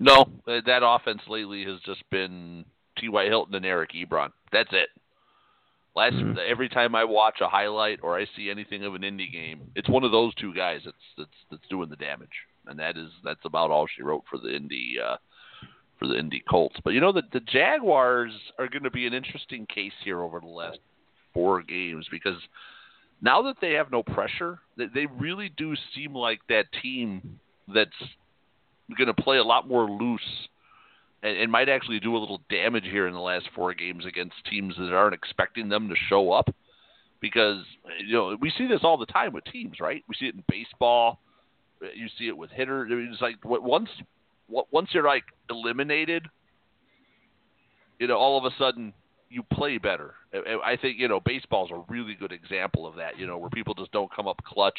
Speaker 4: No, uh, that offense lately has just been T.Y. Hilton and Eric Ebron. That's it. Last
Speaker 3: Mhm.
Speaker 4: every time I watch a highlight or I see anything of an Indy game, it's one of those two guys that's that's that's doing the damage, and that is that's about all she wrote for the Indy uh, for the Indy Colts. But you know the the Jaguars are going to be an interesting case here over the last four games because now that they have no pressure, they, they really do seem like that team that's going to play a lot more loose and, and might actually do a little damage here in the last four games against teams that aren't expecting them to show up. Because you know we see this all the time with teams, right? We see it in baseball. You see it with hitters. It's like once once you're like eliminated, you know, all of a sudden you play better. I- think you know baseball's a really good example of that. You know, where people just don't come up clutch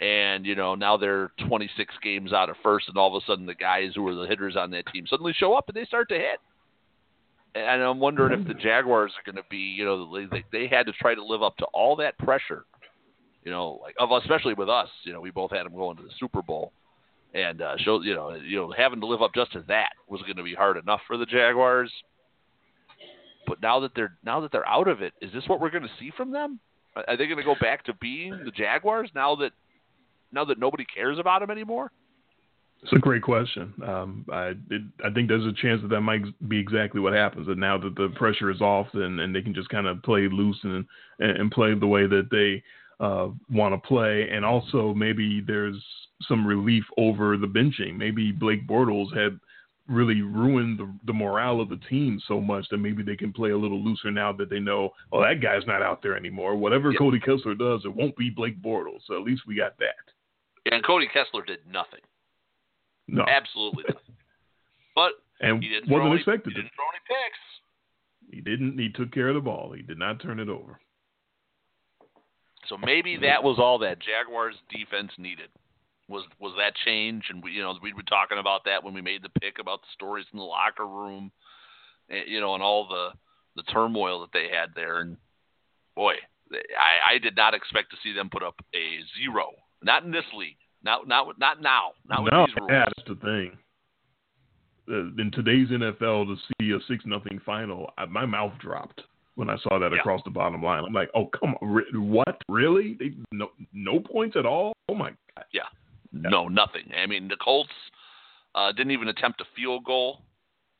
Speaker 4: and you know now they're 26 games out of first, and all of a sudden the guys who are the hitters on that team suddenly show up and they start to hit. And I'm wondering if the Jaguars are going to be, you know, they they had to try to live up to all that pressure, you know, like of especially with us, you know, we both had them going to the Super Bowl, and uh, show, you know, you know, having to live up just to that was going to be hard enough for the Jaguars. But now that they're now that they're out of it, is this what we're going to see from them? Are they going to go back to being the Jaguars now that now that nobody cares about him anymore?
Speaker 3: It's a great question. Um, I it, I think there's a chance that that might be exactly what happens. That now that the pressure is off, and, and they can just kind of play loose and and play the way that they uh, want to play, and also maybe there's some relief over the benching. Maybe Blake Bortles had really ruined the, the morale of the team so much that maybe they can play a little looser now that they know, oh, that guy's not out there anymore. Whatever yep. Cody Kessler does, it won't be Blake Bortles. So at least we got that.
Speaker 4: And Cody Kessler did nothing.
Speaker 3: No,
Speaker 4: absolutely nothing. But
Speaker 3: and
Speaker 4: he didn't
Speaker 3: wasn't
Speaker 4: any,
Speaker 3: expected.
Speaker 4: He didn't throw any picks.
Speaker 3: He didn't. He took care of the ball. He did not turn it over.
Speaker 4: So maybe that was all that Jaguars defense needed was was that change, and we you know we were talking about that when we made the pick about the stories in the locker room, and, you know, and all the the turmoil that they had there, and boy, I, I did not expect to see them put up a zero, not in this league, not not not now, not with
Speaker 3: no,
Speaker 4: these rules.
Speaker 3: Yeah, that's the thing. Uh, in today's NFL, to see a six nothing final, I, my mouth dropped when I saw that
Speaker 4: yeah.
Speaker 3: across the bottom line. I'm like, oh come on, re- what? Really? They, no no points at all? Oh my god.
Speaker 4: Yeah. No, nothing. I mean, the Colts uh, didn't even attempt a field goal.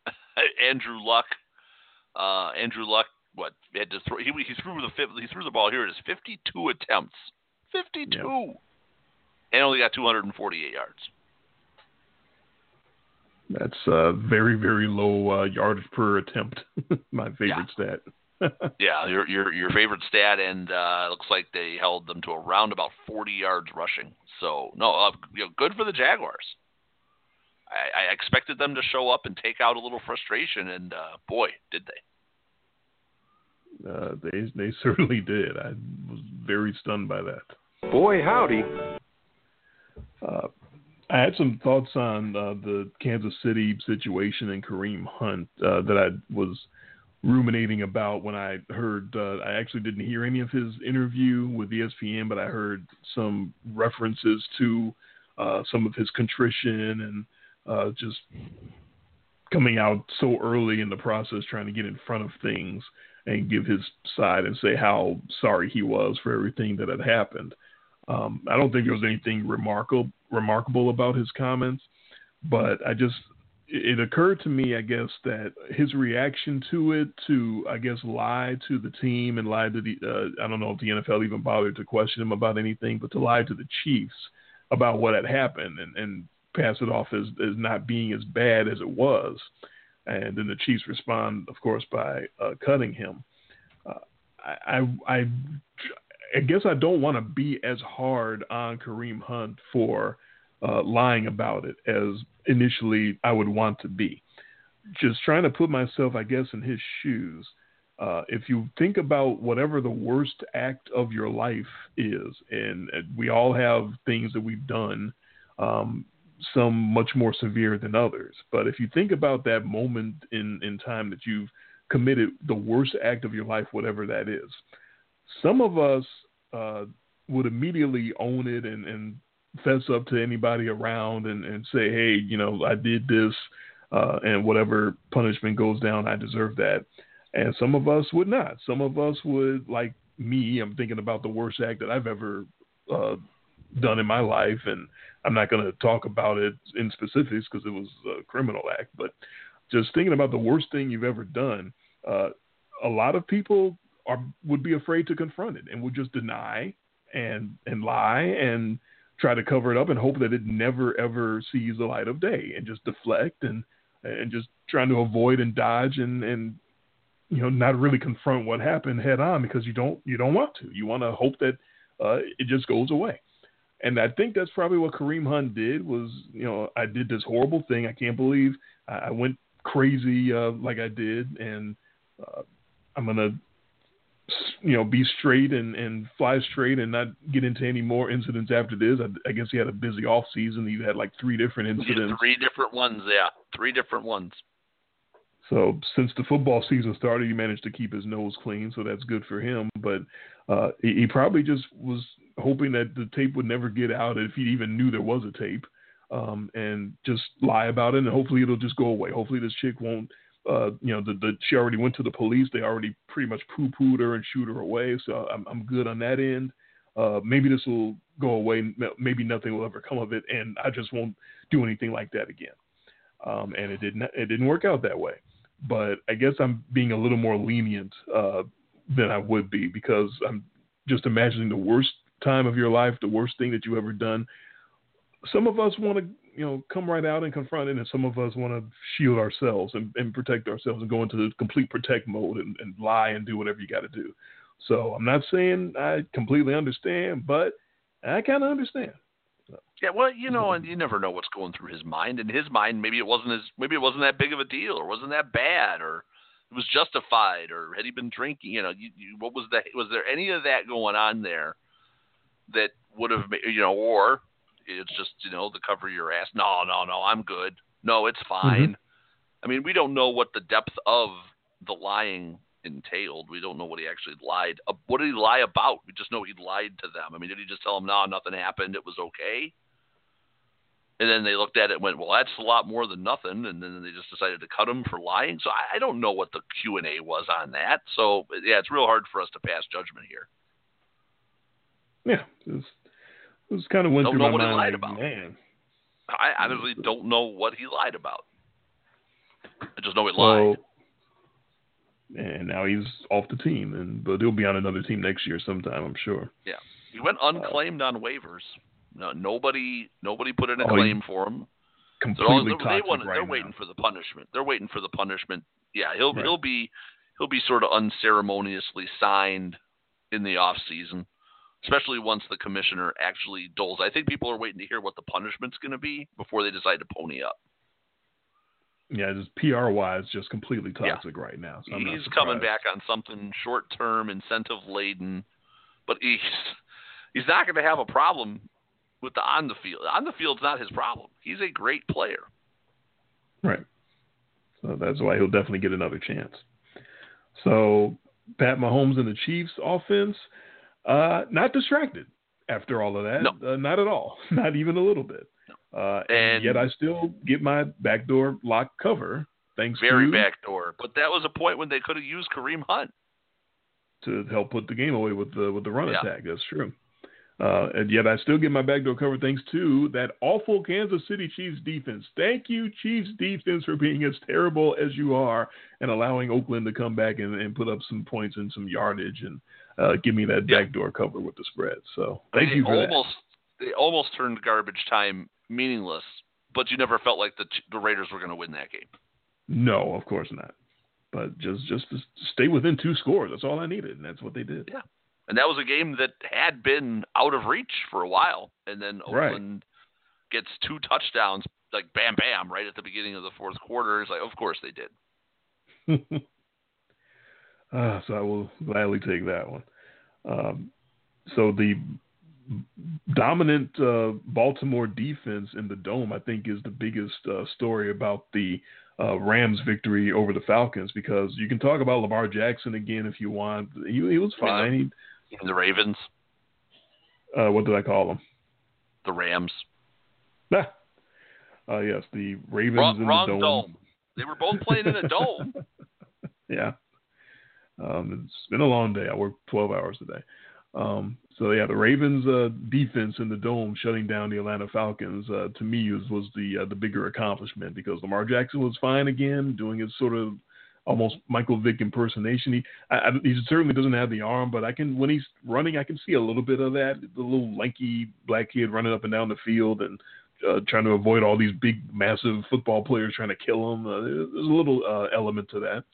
Speaker 4: Andrew Luck, uh, Andrew Luck, what had to throw? He, he threw the he threw the ball here. It is 52 attempts, 52, yeah. And only got 248 yards.
Speaker 3: That's uh, very very low uh, yardage per attempt. My favorite
Speaker 4: yeah.
Speaker 3: stat.
Speaker 4: yeah, your your your favorite stat, and uh, looks like they held them to around about 40 yards rushing. So no, uh, you know, good for the Jaguars. I, I expected them to show up and take out a little frustration, and uh, boy, did
Speaker 3: they. Uh, they they certainly did. I was very stunned by that.
Speaker 6: Boy, howdy.
Speaker 3: Uh, I had some thoughts on uh, the Kansas City situation and Kareem Hunt uh, that I was ruminating about when I heard. Uh, I actually didn't hear any of his interview with ESPN, but I heard some references to uh, some of his contrition and uh, just coming out so early in the process, trying to get in front of things and give his side and say how sorry he was for everything that had happened. Um, I don't think there was anything remarkable remarkable about his comments, but I just it occurred to me, I guess, that his reaction to it, to I guess lie to the team and lie to the uh, I don't know if the NFL even bothered to question him about anything, but to lie to the Chiefs about what had happened and, and pass it off as, as not being as bad as it was, and then the Chiefs respond, of course, by uh, cutting him. Uh, I, I I I guess I don't want to be as hard on Kareem Hunt for uh, lying about it as initially I would want to be. Just trying to put myself, I guess, in his shoes. Uh, if you think about whatever the worst act of your life is, and we all have things that we've done, um, some much more severe than others. But if you think about that moment in, in time that you've committed the worst act of your life, whatever that is, some of us uh, would immediately own it and, and fess up to anybody around and, and say, hey, you know, I did this, uh, and whatever punishment goes down, I deserve that. And some of us would not. Some of us would, like me, I'm thinking about the worst act that I've ever uh, done in my life, and I'm not going to talk about it in specifics because it was a criminal act, but just thinking about the worst thing you've ever done, uh, a lot of people are would be afraid to confront it and would just deny and and lie and try to cover it up and hope that it never ever sees the light of day and just deflect and and just trying to avoid and dodge and and you know not really confront what happened head on because you don't you don't want to. You want to hope that uh, it just goes away. And I think that's probably what Kareem Hunt did was you know I did this horrible thing. I can't believe I went crazy uh, like I did and uh, I'm gonna you know, be straight and, and fly straight and not get into any more incidents after this. I, I guess he had a busy off season. He had like three different incidents.
Speaker 4: Three different ones, yeah, three different ones.
Speaker 3: So since the football season started, he managed to keep his nose clean, so that's good for him. But uh, he, he probably just was hoping that the tape would never get out, if he even knew there was a tape, um, and just lie about it, and hopefully it'll just go away. Hopefully this chick won't uh, you know, the, the she already went to the police. They already pretty much poo pooed her and shoot her away. So I'm I'm good on that end. Uh, maybe this will go away. Maybe nothing will ever come of it, and I just won't do anything like that again. Um, and it didn't it didn't work out that way. But I guess I'm being a little more lenient uh, than I would be because I'm just imagining the worst time of your life, the worst thing that you've ever done. Some of us want to, you know, come right out and confront it, and some of us want to shield ourselves and, and, protect ourselves and go into the complete protect mode and, and lie and do whatever you got to do. So I'm not saying I completely understand, but I kind of understand.
Speaker 4: Yeah, well, you know, and you never know what's going through his mind. In his mind, maybe it wasn't as maybe it wasn't that big of a deal, or wasn't that bad, or it was justified, or had he been drinking? You know, you, you, what was that? Was there any of that going on there that would have, you know, or it's just you know the cover your ass. No, no, no, I'm good. No, it's mm-hmm. fine. Mm-hmm. I mean, we don't know what the depth of the lying entailed. We don't know what he actually lied. Uh, what did he lie about? We just know he lied to them. I mean, did he just tell them, no, nothing happened, it was okay? And then they looked at it and went, well, that's a lot more than nothing. And then they just decided to cut him for lying. So I, I don't know what the Q and A was on that. So yeah, it's real hard for us to pass judgment here.
Speaker 3: Yeah, it was, it was kind of went
Speaker 4: don't
Speaker 3: through
Speaker 4: know
Speaker 3: my
Speaker 4: what
Speaker 3: mind.
Speaker 4: He lied about.
Speaker 3: Man,
Speaker 4: I honestly don't know what he lied about. I just know he
Speaker 3: well,
Speaker 4: lied.
Speaker 3: And now he's off the team, and but he'll be on another team next year sometime, I'm sure.
Speaker 4: Yeah, he went unclaimed uh, on waivers. No, nobody, nobody put in a
Speaker 3: oh,
Speaker 4: claim for him.
Speaker 3: Completely
Speaker 4: so they want,
Speaker 3: right
Speaker 4: They're
Speaker 3: now.
Speaker 4: waiting for the punishment. They're waiting for the punishment. Yeah, he'll
Speaker 3: right.
Speaker 4: he'll be he'll be sort of unceremoniously signed in the off season, especially once the commissioner actually doles. I think people are waiting to hear what the punishment's going to be before they decide to pony up.
Speaker 3: Yeah, just PR wise, just completely toxic
Speaker 4: yeah.
Speaker 3: right now. So
Speaker 4: he's coming back on something short term, incentive laden, but he's he's not going to have a problem with the on the field. On the field's not his problem. He's a great player.
Speaker 3: Right. So that's why he'll definitely get another chance. So Pat Mahomes and the Chiefs offense, uh, not distracted after all of that.
Speaker 4: No.
Speaker 3: Uh, not at all. Not even a little bit. Uh,
Speaker 4: and,
Speaker 3: and, yet I still get my backdoor lock cover thanks
Speaker 4: very backdoor. But that was a point when they could have used Kareem Hunt
Speaker 3: to help put the game away with the with the run
Speaker 4: yeah.
Speaker 3: attack. That's true. Uh, and yet I still get my backdoor cover thanks to that awful Kansas City Chiefs defense. Thank you, Chiefs defense, for being as terrible as you are and allowing Oakland to come back and, and put up some points and some yardage and uh, give me that
Speaker 4: yeah.
Speaker 3: backdoor cover with the spread. So thank you for
Speaker 4: almost,
Speaker 3: that.
Speaker 4: They almost turned garbage time meaningless, but you never felt like the the Raiders were going to win that game.
Speaker 3: No, of course not. But just just to stay within two scores. That's all I needed, and that's what they did.
Speaker 4: Yeah. And that was a game that had been out of reach for a while, and then Oakland right. gets two touchdowns, like bam, bam, right at the beginning of the fourth quarter. It's like, of course they did.
Speaker 3: uh, so I will gladly take that one. Um, so the dominant uh, Baltimore defense in the dome, I think, is the biggest uh, story about the uh, Rams victory over the Falcons because you can talk about Lamar Jackson again if you want. He, he was fine. He,
Speaker 4: the Ravens.
Speaker 3: Uh, what did I call them?
Speaker 4: The Rams.
Speaker 3: Ah. Uh, yes, the Ravens
Speaker 4: wrong,
Speaker 3: in the dome.
Speaker 4: dome. They were both playing in a dome.
Speaker 3: yeah. Um, it's been a long day. I worked 12 hours today. Um, so yeah, the Ravens' uh, defense in the dome shutting down the Atlanta Falcons uh, to me was, was the uh, the bigger accomplishment because Lamar Jackson was fine again, doing his sort of almost Michael Vick impersonation. He I, he certainly doesn't have the arm, but I can when he's running, I can see a little bit of that. The little lanky black kid running up and down the field and uh, trying to avoid all these big, massive football players trying to kill him. Uh, there's a little uh, element to that.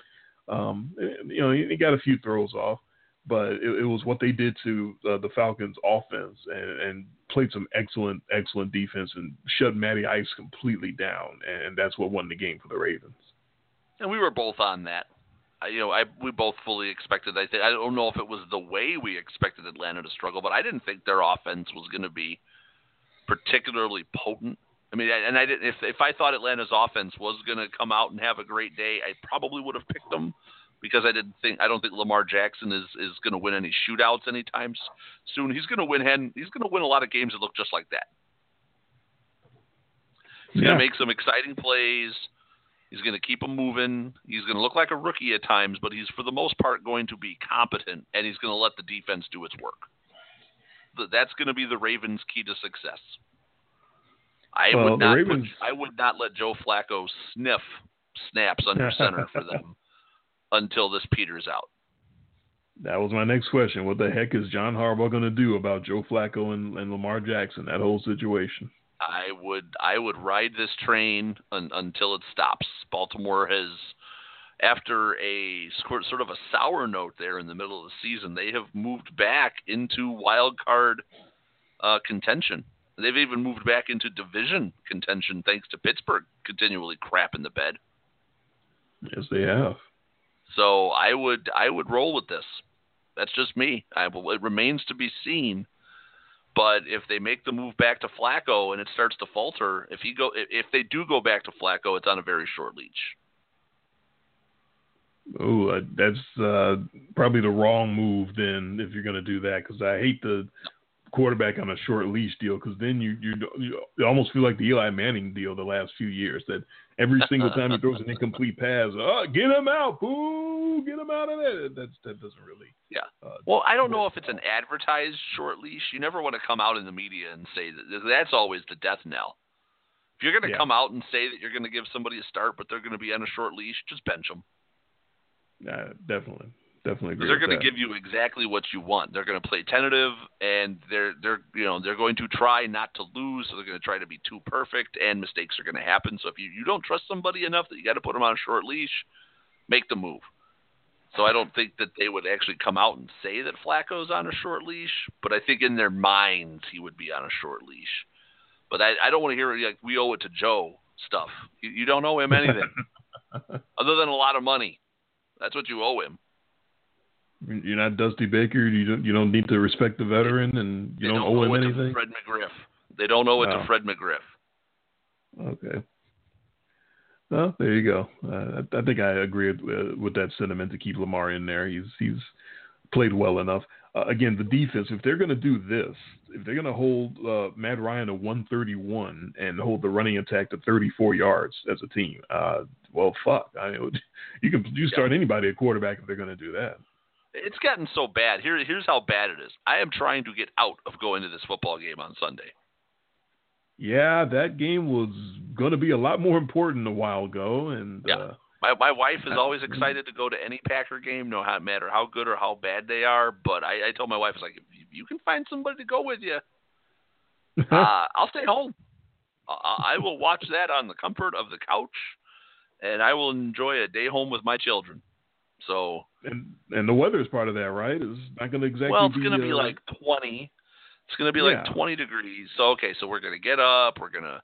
Speaker 3: Um, you know, he, he got a few throws off, but it, it was what they did to uh, the Falcons' offense and, and played some excellent, excellent defense and shut Matty Ice completely down, and that's what won the game for the Ravens
Speaker 4: and we were both on that. I, you know, I we both fully expected. I think I don't know if it was the way we expected Atlanta to struggle, but I didn't think their offense was going to be particularly potent. I mean, and I didn't. If if I thought Atlanta's offense was going to come out and have a great day, I probably would have picked them because I didn't think I don't think Lamar Jackson is is going to win any shootouts anytime soon. He's going to win. He's going to win a lot of games that look just like that. He's
Speaker 3: yeah.
Speaker 4: going to make some exciting plays. He's going to keep them moving. He's going to look like a rookie at times, but he's for the most part going to be competent, and he's going to let the defense do its work. that's going to be the Ravens' key to success. I
Speaker 3: Well,
Speaker 4: would not
Speaker 3: Ravens-
Speaker 4: put, I would not let Joe Flacco sniff snaps under center for them until this peters out.
Speaker 3: That was my next question. What the heck is John Harbaugh going to do about Joe Flacco and, and Lamar Jackson? That whole situation.
Speaker 4: I would I would ride this train un, until it stops. Baltimore has, after a sort sort of a sour note there in the middle of the season, they have moved back into wild card uh, contention. They've even moved back into division contention thanks to Pittsburgh continually crapping the bed.
Speaker 3: Yes, they have.
Speaker 4: So I would I would roll with this. That's just me. I, it remains to be seen. But if they make the move back to Flacco and it starts to falter, if he go if- if they do go back to Flacco, it's on a very short leash.
Speaker 3: Oh, uh, that's uh, probably the wrong move then if you're going to do that because I hate the quarterback on a short leash deal because then you, you you almost feel like the Eli Manning deal the last few years that every single time he throws an incomplete pass, oh, get him out, boo, get him out of there. That's that doesn't really.
Speaker 4: Yeah.
Speaker 3: Uh,
Speaker 4: Well, I don't know if it's an advertised short leash. You never want to come out in the media and say that. That's always the death knell. If you're going to
Speaker 3: Yeah.
Speaker 4: come out and say that you're going to give somebody a start, but they're going to be on a short leash, just bench them.
Speaker 3: uh, definitely, definitely agree.
Speaker 4: They're going to give you exactly what you want. They're going to play tentative, and they're they're you know they're going to try not to lose. So they're going to try to be too perfect, and mistakes are going to happen. So if you you don't trust somebody enough that you got to put them on a short leash, make the move. So I don't think that they would actually come out and say that Flacco's on a short leash, but I think in their minds he would be on a short leash. But I, I don't want to hear like we owe it to Joe stuff. You, you don't owe him anything other than a lot of money. That's what you owe him.
Speaker 3: You're not Dusty Baker. You don't. You don't need to respect the veteran, and you don't,
Speaker 4: don't
Speaker 3: owe him
Speaker 4: it to
Speaker 3: anything.
Speaker 4: Fred McGriff. They don't owe it
Speaker 3: Wow.
Speaker 4: to Fred McGriff.
Speaker 3: Okay. Well, there you go. Uh, I, I think I agree with, uh, with that sentiment to keep Lamar in there. He's he's played well enough. Uh, again, the defense. If they're going to do this, if they're going to hold uh, Matt Ryan to 131 and hold the running attack to 34 yards as a team, uh, well, fuck. I mean, you can you start anybody at quarterback if they're going to do that.
Speaker 4: It's gotten so bad. Here, here's how bad it is. I am trying to get out of going to this football game on Sunday.
Speaker 3: Yeah, that game was going to be a lot more important a while ago, and
Speaker 4: Yeah.
Speaker 3: uh,
Speaker 4: My my wife is always excited to go to any Packer game, no matter how good or how bad they are. But I, I told my wife, it's like, if you- you can find somebody to go with you, uh, I'll stay home. I, I will watch that on the comfort of the couch, and I will enjoy a day home with my children. So
Speaker 3: and and the weather is part of that, right? It's not going to exactly.
Speaker 4: well, it's
Speaker 3: be,
Speaker 4: going to be
Speaker 3: uh,
Speaker 4: like 20. It's going to be like 20 degrees. So okay, so we're going to get up. We're going to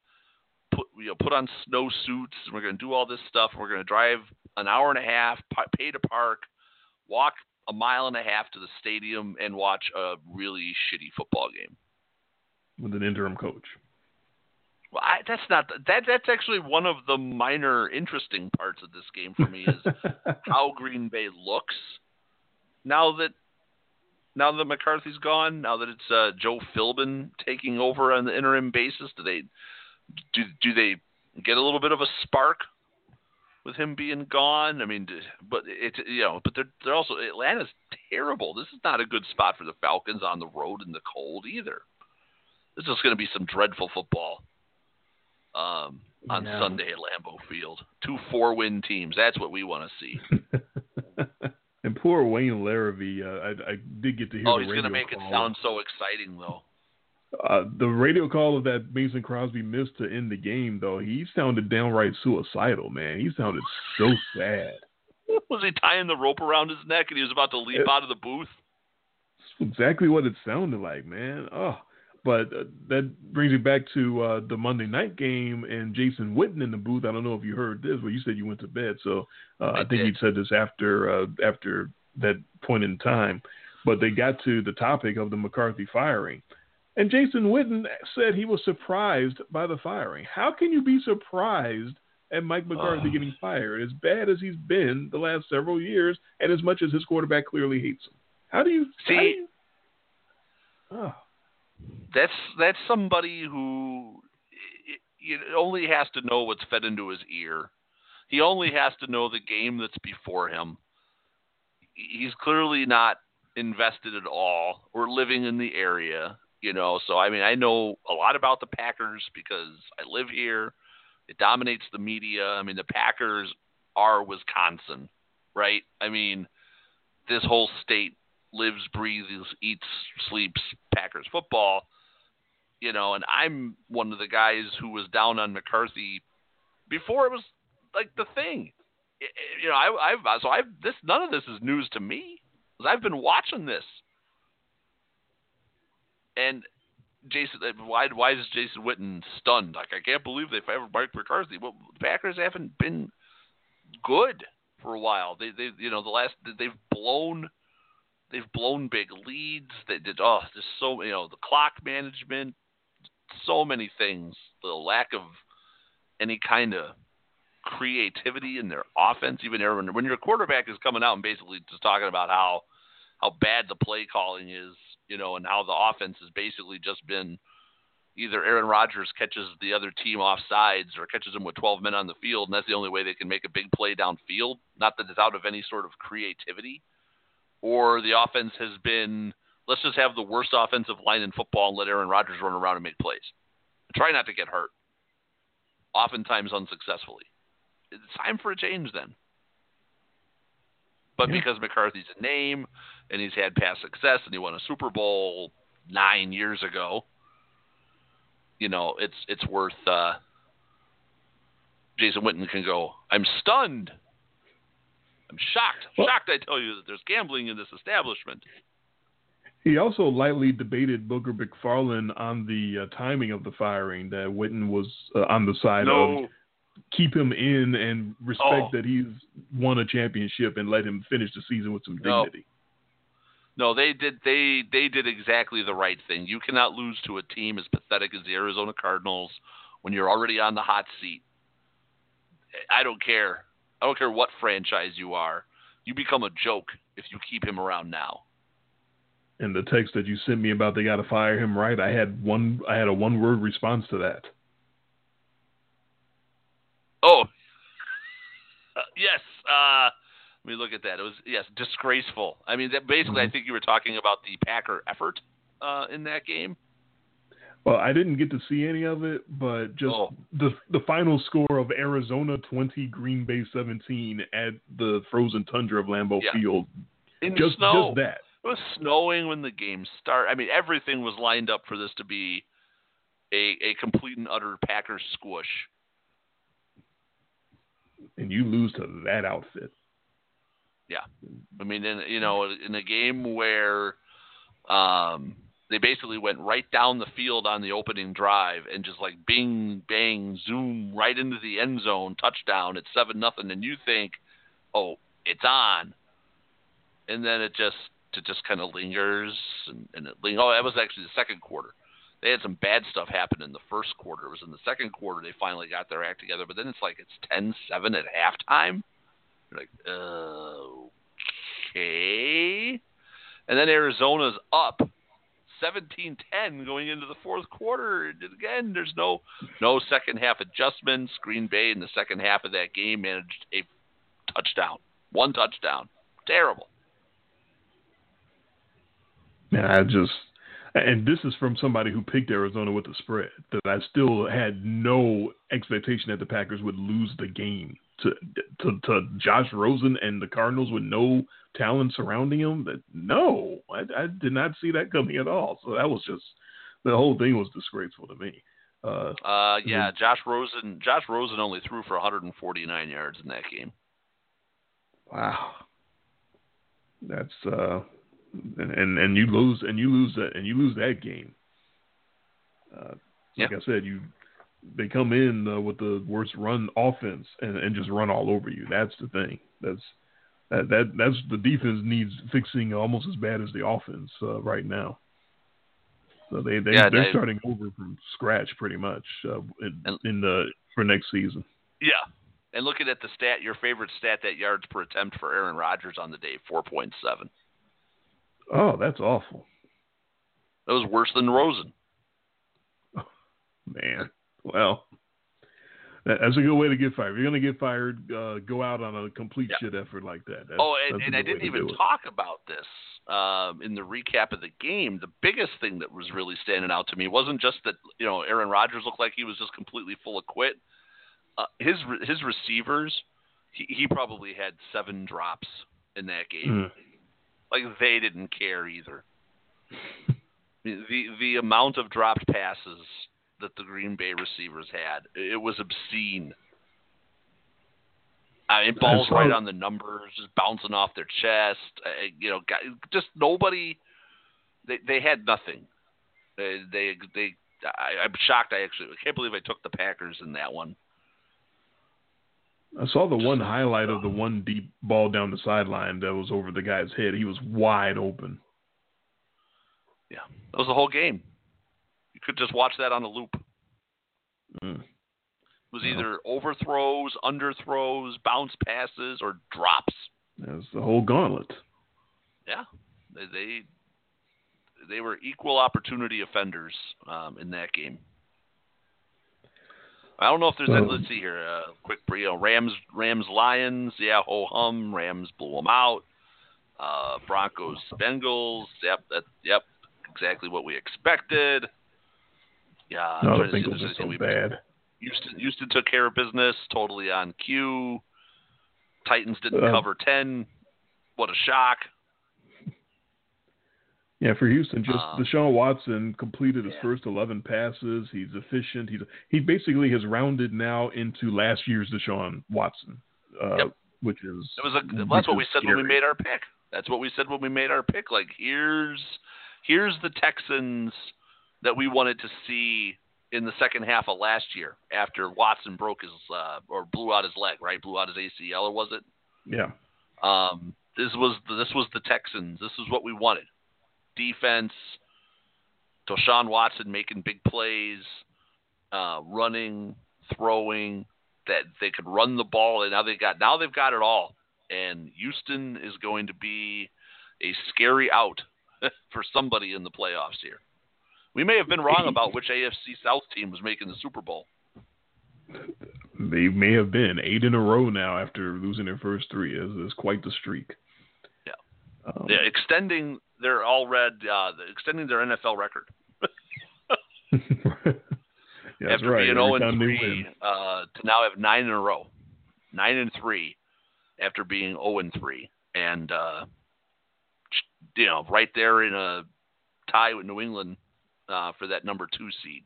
Speaker 4: put you know put on snow suits. And we're going to do all this stuff. We're going to drive an hour and a half, pay to park, walk a mile and a half to the stadium, and watch a really shitty football game.
Speaker 3: with an interim coach.
Speaker 4: Well, I, that's not that. That's actually one of the minor interesting parts of this game for me is how Green Bay looks now that now that McCarthy's gone. Now that it's uh, Joe Philbin taking over on the interim basis, do they do do they get a little bit of a spark with him being gone? I mean, but it's you know, but they're they're also Atlanta's terrible. This is not a good spot for the Falcons on the road in the cold either. This is going to be some dreadful football um, on
Speaker 3: Yeah.
Speaker 4: Sunday at Lambeau Field. Two four-win teams. That's what we want to see.
Speaker 3: and poor Wayne Larrabee, uh, I, I did get to hear
Speaker 4: Oh,
Speaker 3: the
Speaker 4: he's going to make it sound so exciting, though.
Speaker 3: Uh, the radio call of that Mason Crosby missed to end the game, though, he sounded downright suicidal, man. He sounded so sad.
Speaker 4: Was he tying the rope around his neck and he was about to leap
Speaker 3: It-
Speaker 4: out of the booth?
Speaker 3: That's exactly what it sounded like, man. Oh, but uh, that brings me back to uh, the Monday night game and Jason Witten in the booth. I don't know if you heard this, but you said you went to bed, so uh, I,
Speaker 4: I
Speaker 3: think you said this after uh, after that point in time. But they got to the topic of the McCarthy firing, and Jason Witten said he was surprised by the firing. How can you be surprised? At Mike McCarthy getting fired, as bad as he's been the last several years, and as much as his quarterback clearly hates him, how do you how do
Speaker 4: See-
Speaker 3: you- Oh.
Speaker 4: That's that's somebody who it, only has to know what's fed into his ear. He only has to know the game that's before him. He's clearly not invested at all or living in the area, you know. So I mean, I know a lot about the Packers because I live here. It dominates the media. I mean, the Packers are Wisconsin, right? I mean, this whole state lives, breathes, eats, sleeps Packers football. You know, and I'm one of the guys who was down on McCarthy before it was like the thing. You know, I, I've so I've this none of this is news to me because I've been watching this. And Jason, uh, why why is Jason Witten stunned? Like I can't believe they fired Mike McCarthy. Well, the Packers haven't been good for a while. They they you know the last they've blown they've blown big leads. They did oh just so you know the clock management, so many things. The lack of any kind of creativity in their offense. Even when when your quarterback is coming out and basically just talking about how how bad the play calling is, you know, and how the offense has basically just been either Aaron Rodgers catches the other team off sides or catches them with 12 men on the field, and that's the only way they can make a big play downfield. Not that it's out of any sort of creativity, or the offense has been let's just have the worst offensive line in football and let Aaron Rodgers run around and make plays. Try not to get hurt. Oftentimes unsuccessfully. It's time for a change then. But yeah. because McCarthy's a name and he's had past success and he won a Super Bowl nine years ago, you know, it's it's worth uh, Jason Witten can go, I'm stunned. I'm shocked. Well, shocked I tell you that there's gambling in this establishment.
Speaker 3: He also lightly debated Booger McFarland on the uh, timing of the firing. That Witten was uh, on the side
Speaker 4: no.
Speaker 3: of keep him in and respect
Speaker 4: oh.
Speaker 3: that he's won a championship and let him finish the season with some dignity.
Speaker 4: No. no, they did they they did exactly the right thing. You cannot lose to a team as pathetic as the Arizona Cardinals when you're already on the hot seat. I don't care. I don't care what franchise you are. You become a joke if you keep him around now
Speaker 3: and the text that you sent me about they got to fire him right, I had one I had a one word response to that.
Speaker 4: Oh, uh, yes. Uh, let me look at that. It was yes, disgraceful. I mean, that basically, mm-hmm. I think you were talking about the Packer effort uh, in that game.
Speaker 3: Well, I didn't get to see any of it, but just
Speaker 4: oh.
Speaker 3: the the final score of Arizona twenty, Green Bay seventeen at the frozen tundra of Lambeau
Speaker 4: yeah.
Speaker 3: Field.
Speaker 4: In
Speaker 3: just,
Speaker 4: snow.
Speaker 3: just that.
Speaker 4: It was snowing when the game started. I mean, everything was lined up for this to be a a complete and utter Packers squish.
Speaker 3: And you lose to that outfit.
Speaker 4: Yeah, I mean, in you know, in a game where um, they basically went right down the field on the opening drive and just like bing bang zoom right into the end zone touchdown at seven nothing, and you think, oh, it's on, and then it just to just kind of lingers and, and it ling- oh that was actually the second quarter. They had some bad stuff happen in the first quarter. It was in the second quarter they finally got their act together but then it's like it's 10-7 at halftime. You're like okay. And then arizona's up 17-10 going into the fourth quarter. Again there's no no second half adjustments. Green bay in the second half of that game managed a touchdown one touchdown. Terrible.
Speaker 3: And I just, and this is from somebody who picked Arizona with the spread. That I still had no expectation that the Packers would lose the game to to, to Josh Rosen and the Cardinals with no talent surrounding him. That no, I, I did not see that coming at all. So that was just the whole thing was disgraceful to me. Uh,
Speaker 4: uh yeah, Josh Rosen. Josh Rosen only threw for 149 yards in that game.
Speaker 3: Wow, that's uh, and, and and you lose and you lose that and you lose that game. Uh, like
Speaker 4: yeah.
Speaker 3: I said, you they come in uh, with the worst run offense and, and just run all over you. That's the thing. That's that that that's the defense needs fixing almost as bad as the offense uh, right now. So they they
Speaker 4: yeah,
Speaker 3: they're
Speaker 4: they,
Speaker 3: starting over from scratch pretty much uh, in,
Speaker 4: and,
Speaker 3: in the for next season.
Speaker 4: Yeah, and looking at the stat, your favorite stat, that yards per attempt for Aaron Rodgers on the day, four point seven.
Speaker 3: Oh, that's awful.
Speaker 4: That was worse than Rosen.
Speaker 3: Oh, man, well, that's a good way to get fired. If you're going to get fired, uh, go out on a complete
Speaker 4: yeah.
Speaker 3: shit effort like that. That's,
Speaker 4: oh, and,
Speaker 3: and
Speaker 4: I didn't even talk about this um, in the recap of the game, the biggest thing that was really standing out to me wasn't just that you know Aaron Rodgers looked like he was just completely full of quit. Uh, his his receivers, he, he probably had seven drops in that game.
Speaker 3: Mm.
Speaker 4: Like they didn't care either. the the amount of dropped passes that the Green Bay receivers had, it was obscene. I mean, balls right on the numbers, just bouncing off their chest. Uh, you know, just nobody. They they had nothing. They they, they I, I'm shocked. I actually I can't believe I took the Packers in that one.
Speaker 3: I saw the one highlight of the one deep ball down the sideline that was over the guy's head. He was wide open.
Speaker 4: Yeah, that was the whole game. You could just watch that on a loop.
Speaker 3: Mm.
Speaker 4: It was either overthrows, underthrows, bounce passes, or drops.
Speaker 3: That was the whole gauntlet.
Speaker 4: Yeah, they they, they were equal opportunity offenders um, in that game. I don't know if there's
Speaker 3: So-
Speaker 4: any, let's see here, uh, quick you know, Rams Rams Lions, yeah, ho hum, Rams blew them out. Uh, Broncos Bengals, yep, that yep, exactly what we expected. Yeah,
Speaker 3: No, the Bengals are so
Speaker 4: we-
Speaker 3: bad.
Speaker 4: Houston Houston took care of business, totally on cue. Titans didn't
Speaker 3: Uh,
Speaker 4: cover ten. What a shock.
Speaker 3: Yeah, for Houston, just
Speaker 4: Um,
Speaker 3: Deshaun Watson completed his
Speaker 4: yeah.
Speaker 3: first 11 passes. He's efficient. He's he basically has rounded now into last year's Deshaun Watson, uh,
Speaker 4: Yep.
Speaker 3: which is
Speaker 4: It was a, that's what we said when we made our pick. That's what we said when we made our pick. Like here's here's the Texans that we wanted to see in the second half of last year after Watson broke his uh, or blew out his leg, right? Blew out his ACL or was it?
Speaker 3: Yeah,
Speaker 4: Um, this was the, this was the Texans. This is what we wanted. Defense, Deshaun Watson making big plays, uh, running, throwing. That they could run the ball, and now they got now they've got it all. And Houston is going to be a scary out for somebody in the playoffs here. We may have been wrong about which AFC South team was making the Super Bowl.
Speaker 3: they may have been eight in a row now after losing their first three. Is is quite the streak.
Speaker 4: Yeah.
Speaker 3: Um,
Speaker 4: Yeah, extending their all red, uh, extending their NFL record.
Speaker 3: yeah,
Speaker 4: after
Speaker 3: right.
Speaker 4: being
Speaker 3: Every
Speaker 4: 0 and 3 uh, to now have nine in a row, nine and three after being 0 and 3, and uh, you know right there in a tie with New England uh, for that number two seed.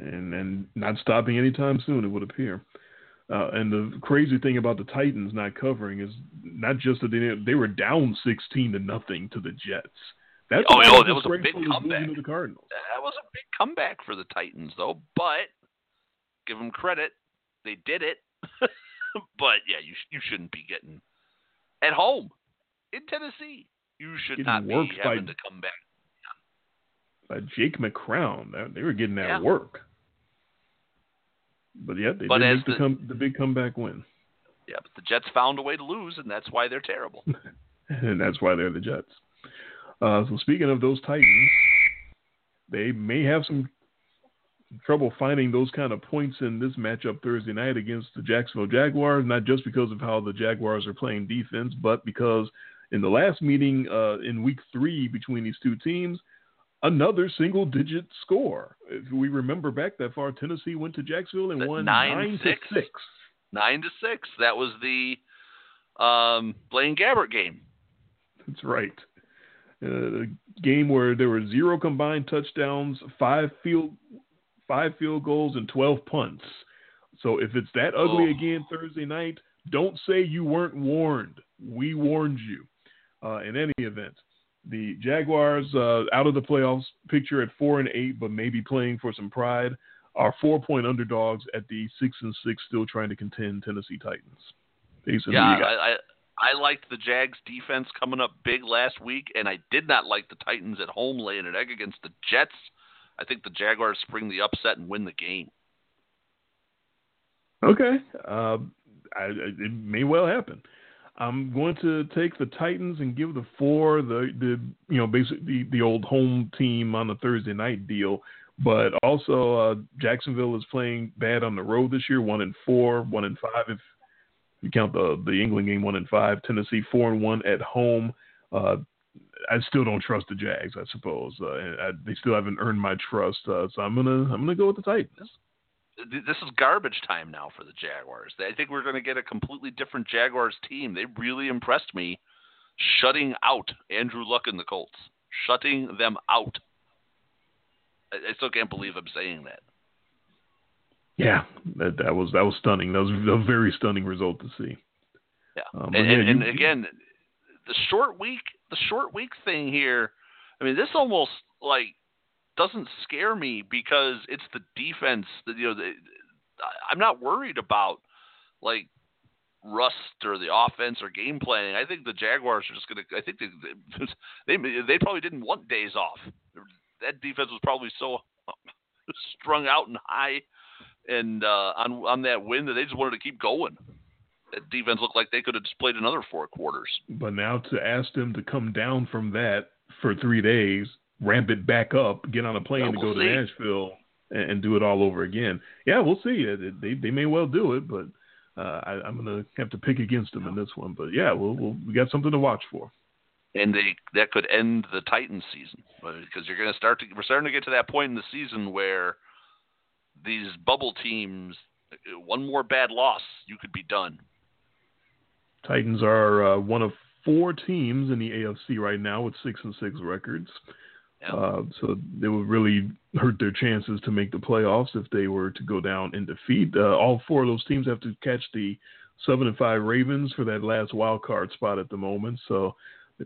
Speaker 3: and and not stopping anytime soon. It would appear. Uh, and the crazy thing about the Titans not covering is not just that they they were down sixteen to nothing to the Jets. That's
Speaker 4: Oh, oh, that was a big
Speaker 3: disgraceful as losing
Speaker 4: comeback.
Speaker 3: the Cardinals.
Speaker 4: That was a big comeback for the Titans, though. But give them credit, they did it. but yeah, you you shouldn't be getting at home in Tennessee. You should not be
Speaker 3: worked by-
Speaker 4: having to come back.
Speaker 3: Uh, Jake McCown, they- they were getting that
Speaker 4: Yeah.
Speaker 3: work. But yeah, they
Speaker 4: But
Speaker 3: did make the,
Speaker 4: the-
Speaker 3: come, the big comeback win,
Speaker 4: Yeah, but the Jets found a way to lose, and that's why they're terrible.
Speaker 3: and that's why they're the Jets. Uh, so speaking of those Titans, they may have some trouble finding those kind of points in this matchup Thursday night against the Jacksonville Jaguars, not just because of how the Jaguars are playing defense, but because in the last meeting uh, in week three between these two teams, another single digit score. If we remember back that far, Tennessee went to Jacksonville and
Speaker 4: That
Speaker 3: won
Speaker 4: nine
Speaker 3: nine
Speaker 4: six?
Speaker 3: to six.
Speaker 4: Nine to six. That was the um, Blaine Gabbert game.
Speaker 3: That's right. Uh, a game where there were zero combined touchdowns, five field five field goals, and twelve punts. So if it's that ugly
Speaker 4: Oh.
Speaker 3: again Thursday night, don't say you weren't warned. We warned you. Uh, in any event, the Jaguars uh, out of the playoffs picture at four and eight, but maybe playing for some pride, are four point underdogs at the six and six, still trying to contend Tennessee Titans. Jason,
Speaker 4: Yeah,
Speaker 3: who you got?
Speaker 4: I, I I liked the Jags defense coming up big last week, and I did not like the Titans at home laying an egg against the Jets. I think the Jaguars spring the upset and win the game.
Speaker 3: Okay, uh, I, I- it may well happen. I'm going to take the Titans and give the four the the you know basically the, the old home team on the Thursday night deal. But also uh, Jacksonville is playing bad on the road this year, one and four, one and five if You count the the England game one and five. Tennessee four and one at home. Uh, I still don't trust the Jags. I suppose uh, I, they still haven't earned my trust. Uh, so I'm gonna I'm gonna go with the Titans.
Speaker 4: This is garbage time now for the Jaguars. I think we're going to get a completely different Jaguars team. They really impressed me, shutting out Andrew Luck and the Colts, shutting them out. I, still can't believe I'm saying that.
Speaker 3: Yeah, that, that was that was stunning. That was a very stunning result to see.
Speaker 4: Yeah, um, and, yeah, and, you, and again, the short week, the short week thing here. I mean, this almost like doesn't scare me because it's the defense that you know. The, I'm not worried about like rust or the offense or game planning. I think the Jaguars are just going to. I think they, they they probably didn't want days off. That defense was probably so strung out and high and uh, on on that win that they just wanted to keep going. That defense looked like they could have just played another four quarters.
Speaker 3: But now to ask them to come down from that for three days, ramp it back up, get on a plane
Speaker 4: yeah,
Speaker 3: to
Speaker 4: we'll
Speaker 3: go
Speaker 4: see.
Speaker 3: to Nashville, and, and, do it all over again. Yeah, we'll see. They they may well do it, but uh, I, am going to have to pick against them in this one. But yeah, we'll, we'll we got something to watch for.
Speaker 4: And they that could end the Titans season because you're going to start to we're starting to get to that point in the season where these bubble teams, one more bad loss, you could be done.
Speaker 3: Titans are uh, one of four teams in the AFC right now with six and six records. Uh, so it would really hurt their chances to make the playoffs if they were to go down in defeat. Uh, all four of those teams have to catch the seven and five Ravens for that last wild card spot at the moment. So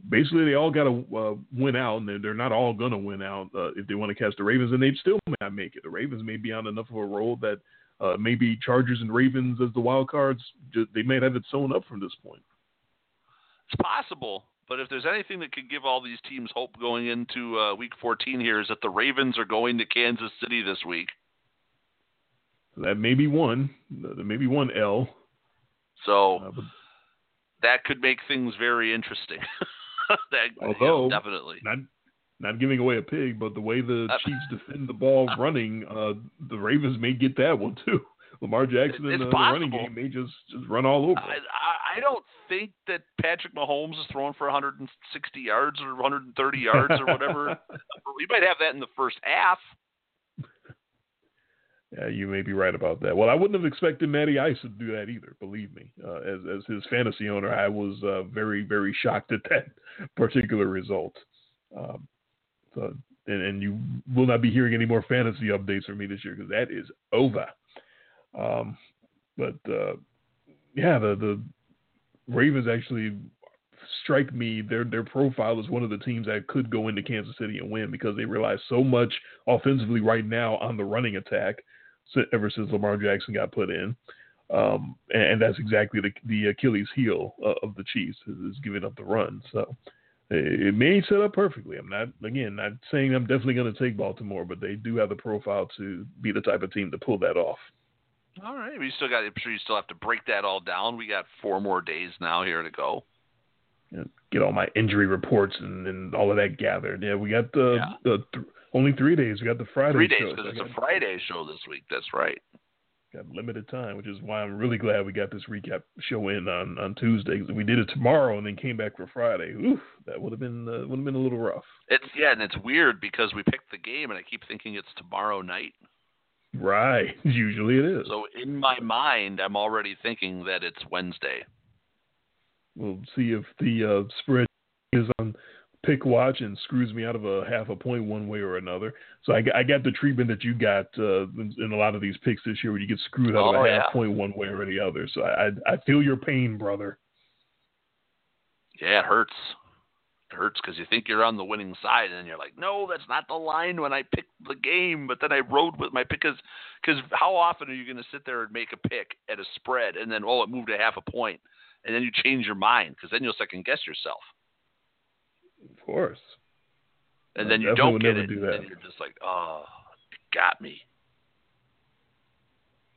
Speaker 3: basically, they all got to uh, win out, and they're, they're not all going to win out uh, if they want to catch the Ravens, and they still may not make it. The Ravens may be on enough of a roll that uh, maybe Chargers and Ravens as the wild cards, they may have it sewn up from this point.
Speaker 4: It's possible, but if there's anything that could give all these teams hope going into uh, Week 14 here, is that the Ravens are going to Kansas City this week.
Speaker 3: That may be one. That may be one L.
Speaker 4: So uh, that could make things very interesting. that,
Speaker 3: Although
Speaker 4: yeah, definitely
Speaker 3: not not giving away a pig, but the way the uh, Chiefs defend the ball running, uh, the Ravens may get that one too. Lamar Jackson in the, the, running game may just just run all over.
Speaker 4: I, I, I don't think that Patrick Mahomes is throwing for 160 yards or 130 yards or whatever. we might have that in the first half.
Speaker 3: Yeah, you may be right about that. Well, I wouldn't have expected Matty Ice to do that either. Believe me, uh, as as his fantasy owner, I was uh, very very shocked at that particular result. Um, so, and, and you will not be hearing any more fantasy updates from me this year because that is over. Um, but uh, yeah, the the Ravens actually strike me their their profile as one of the teams that could go into Kansas City and win because they rely so much offensively right now on the running attack ever since Lamar Jackson got put in. Um, and, that's exactly the, the Achilles heel uh, of the Chiefs is, is, giving up the run. So it, it, may set up perfectly. I'm not again not saying I'm definitely going to take Baltimore, but they do have the profile to be the type of team to pull that off.
Speaker 4: All right, we still got. I'm sure you still have to break that all down. We got four more days now here to go.
Speaker 3: Get all my injury reports and, and all of that gathered. Yeah, we got the, yeah. the th- only three days. We got the Friday.
Speaker 4: Three days because it's a Friday show this week. That's right.
Speaker 3: Got limited time, which is why I'm really glad we got this recap show in on on Tuesday. we did it tomorrow and then came back for Friday. Oof, that would have been uh, would have been a little rough.
Speaker 4: It's yeah, and it's weird because we picked the game and I keep thinking it's tomorrow night.
Speaker 3: Right. Usually it is.
Speaker 4: So in my mind, I'm already thinking that it's Wednesday.
Speaker 3: We'll see if the uh, spread is on pick watch and screws me out of a half a point one way or another. So I, I got the treatment that you got uh, in, a lot of these picks this year, where you get screwed out
Speaker 4: oh,
Speaker 3: of a
Speaker 4: yeah.
Speaker 3: half point one way or the other. So I, I, I feel your pain, brother.
Speaker 4: Yeah, it hurts. Hurts because you think you're on the winning side, and you're like, no, that's not the line when I picked the game. But then I rode with my pick because because how often are you going to sit there and make a pick at a spread, and then oh, it moved a half a point, and then you change your mind because then you'll second guess yourself.
Speaker 3: Of course.
Speaker 4: And then you don't get it, do and you're just like, oh, it got me.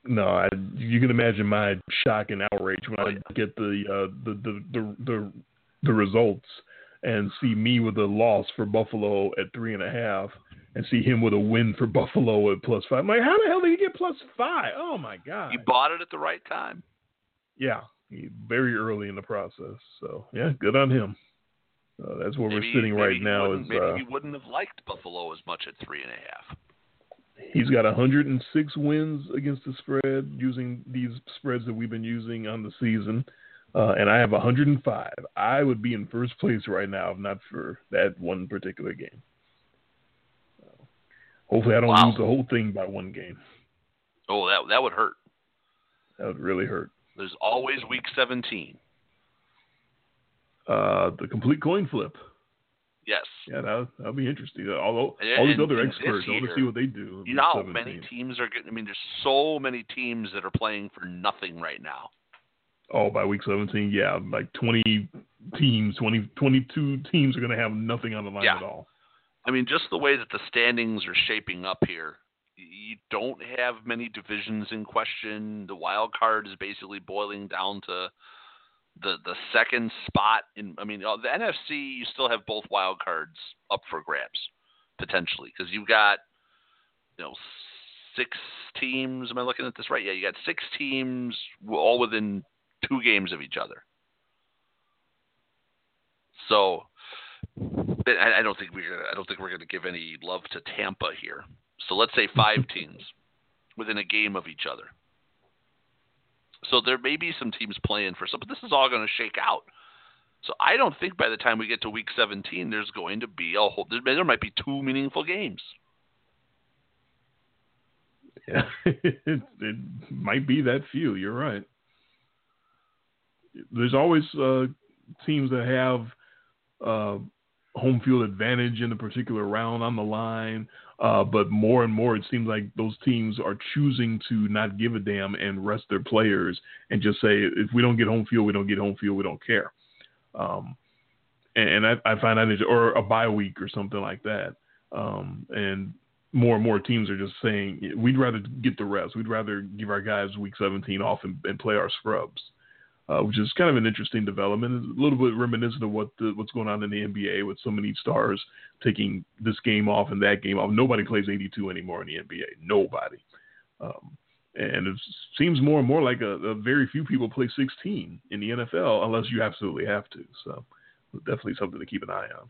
Speaker 3: No, I, you can imagine my shock and outrage when oh, I yeah. get the, uh, the, the the the the results and see me with a loss for Buffalo at three and a half, and see him with a win for Buffalo at plus five. I'm like, how the hell did he get plus five? Oh my god!
Speaker 4: You bought it at the right time.
Speaker 3: Yeah, He, very early in the process. So yeah, good on him. Uh, that's where
Speaker 4: maybe,
Speaker 3: we're sitting right now.
Speaker 4: Is
Speaker 3: maybe
Speaker 4: uh, he wouldn't have liked Buffalo as much at three and a half.
Speaker 3: He's got 106 wins against the spread using these spreads that we've been using on the season, uh, and I have 105. I would be in first place right now if not for that one particular game. hopefully, I don't
Speaker 4: wow.
Speaker 3: lose the whole thing by one game.
Speaker 4: Oh, that that would hurt.
Speaker 3: That would really hurt.
Speaker 4: There's always week 17.
Speaker 3: Uh, the complete coin flip.
Speaker 4: Yes.
Speaker 3: Yeah, that that'll be interesting. Although
Speaker 4: and,
Speaker 3: all these other experts, I want to see what they do.
Speaker 4: You know how many teams are getting? I mean, there's so many teams that are playing for nothing right now.
Speaker 3: Oh, by week 17, yeah, like 20 teams, 20, 22 teams are going to have nothing on the line
Speaker 4: yeah.
Speaker 3: at all.
Speaker 4: I mean, just the way that the standings are shaping up here, you don't have many divisions in question. The wild card is basically boiling down to the the second spot in. I mean, uh, the NFC you still have both wild cards up for grabs potentially because you've got you know six teams. Am I looking at this right? Yeah, you got six teams all within two games of each other. So I, I don't think we're I don't think we're going to give any love to Tampa here. So let's say five teams within a game of each other. So there may be some teams playing for some, but this is all going to shake out. So I don't think by the time we get to week 17, there's going to be a whole. There, there might be two meaningful games.
Speaker 3: Yeah, it, it might be that few. You're right. There's always uh, teams that have uh, home field advantage in a particular round on the line. Uh, but more and more, it seems like those teams are choosing to not give a damn and rest their players and just say, if we don't get home field, we don't get home field, we don't care. Um, and, and I, I, find that, or a bye week or something like that. Um, and more and more teams are just saying, we'd rather get the rest. We'd rather give our guys week 17 off and, and play our scrubs uh, which is kind of an interesting development. It's a little bit reminiscent of what the, what's going on in the NBA with so many stars taking this game off and that game off. Nobody plays 82 anymore in the NBA. Nobody. Um, and it seems more and more like a, a, very few people play 16 in the NFL unless you absolutely have to. So definitely something to keep an eye on.